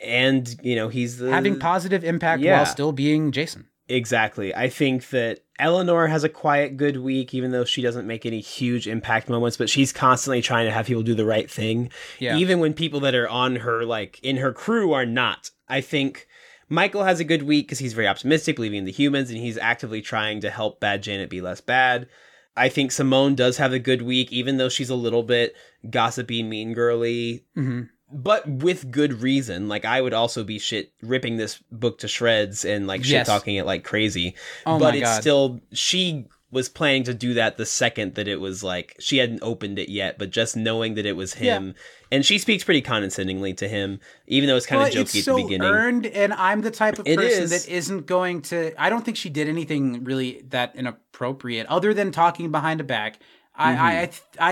and you know he's the Having positive impact yeah. while still being Jason. Exactly. I think that Eleanor has a quiet, good week, even though she doesn't make any huge impact moments, but she's constantly trying to have people do the right thing. Yeah. Even when people that are on her, like in her crew, are not. I think Michael has a good week because he's very optimistic, believing in the humans, and he's actively trying to help Bad Janet be less bad. I think Simone does have a good week, even though she's a little bit gossipy, mean girly, Mm-hmm. But with good reason. Like I would also be shit ripping this book to shreds and like shit Yes. talking it like crazy. Oh but it's God. still she was planning to do that the second that it was like she hadn't opened it yet, but just knowing that it was him. And she speaks pretty condescendingly to him, even though it's kind Well, of jokey it's at so the beginning. earned, and I'm the type of It person is. that isn't going to. I don't think she did anything really that inappropriate, other than talking behind a back. I, I, I, I, it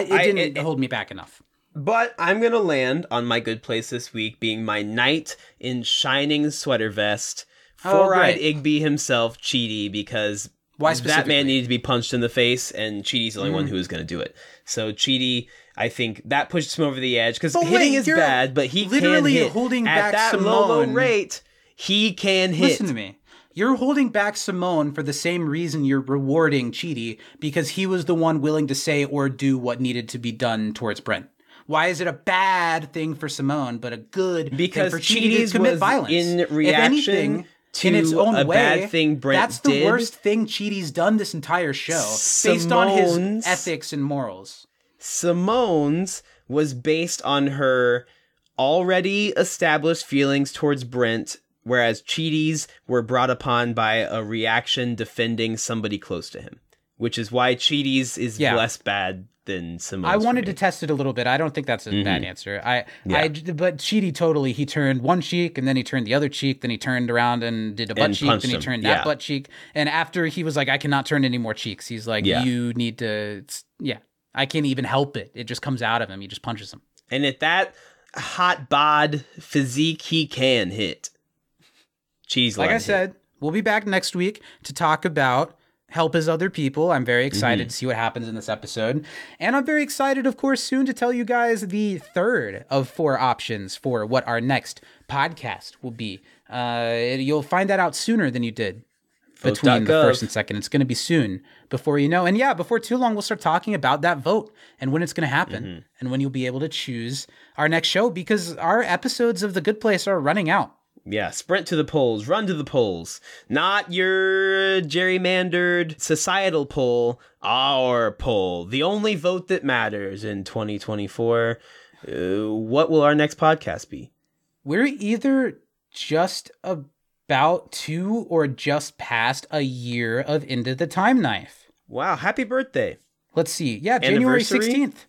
Mm-hmm. I- didn't it- hold me back enough. But I'm gonna land on my good place this week being my knight in shining sweater vest, Oh, four-eyed great. Igby himself, Chidi, because Why that man needed to be punched in the face, and Chidi's the only one Mm. who was gonna do it. So Chidi, I think that pushed him over the edge because hitting wait, is bad, but he literally can hit. holding at back that low, low Simone. rate. He can hit. Listen to me. You're holding back Simone for the same reason you're rewarding Chidi because he was the one willing to say or do what needed to be done towards Brent. Why is it a bad thing for Simone, but a good Because thing for Chidi's to commit violence? in reaction anything, in its to own a way, bad thing Brent that's the did. worst thing Chidi's done this entire show, based on his ethics and morals. Simone's was based on her already established feelings towards Brent, whereas Chidi's were brought upon by a reaction defending somebody close to him, which is why Chidi's is Yeah. less bad than. I wanted to test it a little bit. I don't think that's a bad Mhm. answer. I, Yeah. I, but Chidi totally. He turned one cheek, and then he turned the other cheek. Then he turned around and did a butt And cheek. Then he him. turned that Yeah. butt cheek. And after he was like, "I cannot turn any more cheeks," he's like, Yeah. "You need to." Yeah, I can't even help it. It just comes out of him. He just punches him. And at that hot bod physique, he can hit. Cheese Like I loved it. said, we'll be back next week to talk about help as other people. I'm very excited Mhm. to see what happens in this episode. And I'm very excited, of course, soon to tell you guys the third of four options for what our next podcast will be. Uh, you'll find that out sooner than you did between the first and second. It's going to be soon before you know. And yeah, before too long, we'll start talking about that vote and when it's going to happen Mm-hmm. and when you'll be able to choose our next show because our episodes of The Good Place are running out. Yeah, sprint to the polls, run to the polls. Not your gerrymandered societal poll, our poll. The only vote that matters in 2024. Uh, what will our next podcast be? We're either just about to or just past a year of Into the Time Knife. Wow, happy birthday. Let's see. Yeah, January 16th.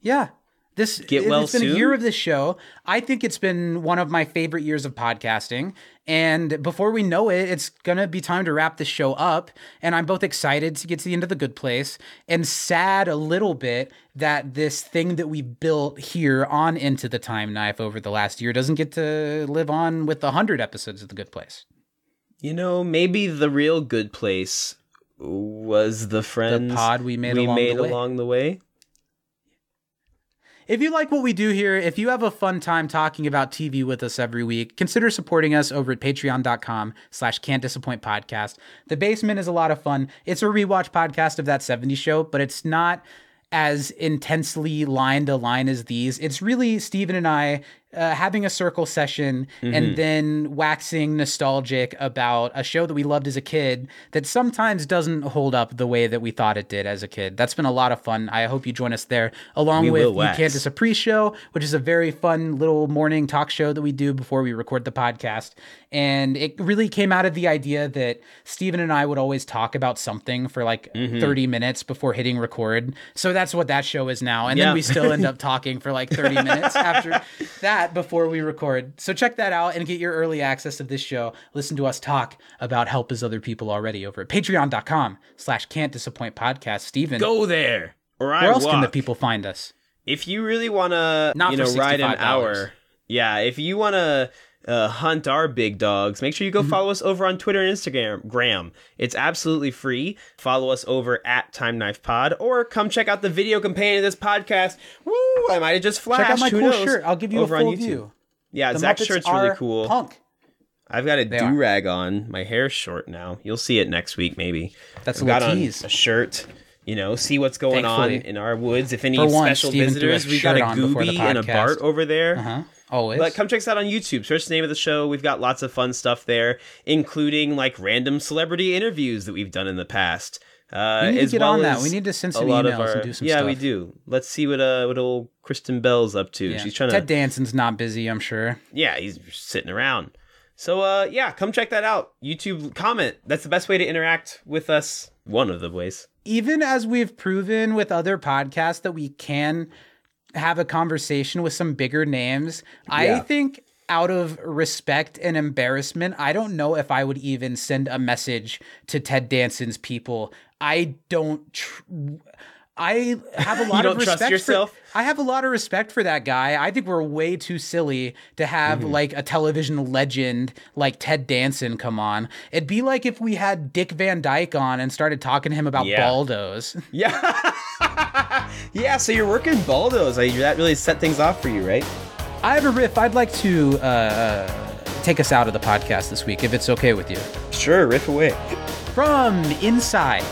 Yeah. This Get well it's been soon? a year of this show. I think it's been one of my favorite years of podcasting. And before we know it, it's gonna be time to wrap this show up. And I'm both excited to get to the end of the good place and sad a little bit that this thing that we built here on Into the Time Knife over the last year doesn't get to live on with the hundred episodes of the good place. You know, maybe the real good place was the friends pod we made we along made the way. along the way. If you like what we do here, if you have a fun time talking about TV with us every week, consider supporting us over at patreon.com slash can't disappoint podcast. The basement is a lot of fun. It's a rewatch podcast of that 70s show, but it's not as intensely line to line as these. It's really Stephen and I uh, having a circle session and Mhm. then waxing nostalgic about a show that we loved as a kid that sometimes doesn't hold up the way that we thought it did as a kid. That's been a lot of fun. I hope you join us there, along We with wax. Candace a pre-show, which is a very fun little morning talk show that we do before we record the podcast. And it really came out of the idea that Stephen and I would always talk about something for like Mhm. 30 minutes before hitting record. So that's what that show is now. And Yeah. then we still end up talking for like 30 minutes after that before we record. So check that out and get your early access of this show. Listen to us talk about help as other people already over at patreon.com slash can't disappoint podcast. Stephen. Go there. Or I Where else can the people find us? If you really want to, Not you know, ride an $65. hour, yeah. If you want to uh, hunt our big dogs, make sure you go Mm-hmm. follow us over on Twitter and Instagram. Gram, it's absolutely free. Follow us over at Time Knife Pod, or come check out the video companion of this podcast. Woo! I might have just flashed. Check out my Who cool knows? shirt. I'll give you over a full on YouTube. view. Yeah, The Zach's Muppets shirt's really cool. Punk. I've got a They do rag on. My hair's short now. You'll see it next week, maybe. That's I've a got on tease. a shirt. You know, see what's going Thankfully. on in our woods. If any For special a visitors, we got a on before the Gooby and a. Bart over there. Uh-huh. Always. But come check us out on YouTube. Search the name of the show. We've got lots of fun stuff there, including like random celebrity interviews that we've done in the past. Uh, We need to get well on that. We need to send some emails and do some stuff. yeah, stuff. we do. Let's see what uh what old Kristen Bell's up to. Yeah. She's trying Ted to Ted Danson's not busy, I'm sure. yeah, he's sitting around. So uh yeah, come check that out. YouTube comment. That's the best way to interact with us. One of the ways. even as we've proven with other podcasts that we can have a conversation with some bigger names, I think out of respect and embarrassment, I don't know if I would even send a message to Ted Danson's people. I don't. Tr- I have a You lot don't of trust respect yourself? For, I have a lot of respect for that guy. I think we're way too silly to have Mm-hmm. like a television legend like Ted Danson come on. It'd be like if we had Dick Van Dyke on and started talking to him about Yeah. Baldos. Yeah. yeah, so you're working Baldos. That really set things off for you, right? I have a riff. I'd like to uh, take us out of the podcast this week, if it's okay with you. Sure, riff away. From inside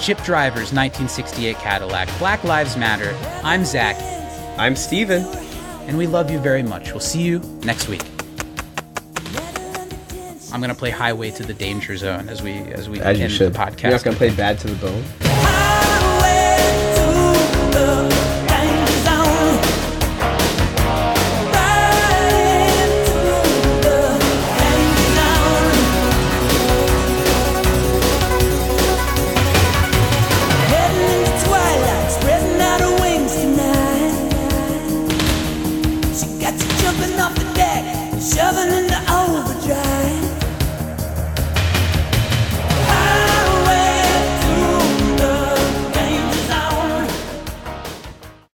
Chip Driver's 1968 Cadillac. Black Lives Matter. I'm Zach. I'm Stephen. And we love you very much. We'll see you next week. I'm gonna play Highway to the Danger Zone as we as we as end the podcast. You're not gonna play Bad to the Bone.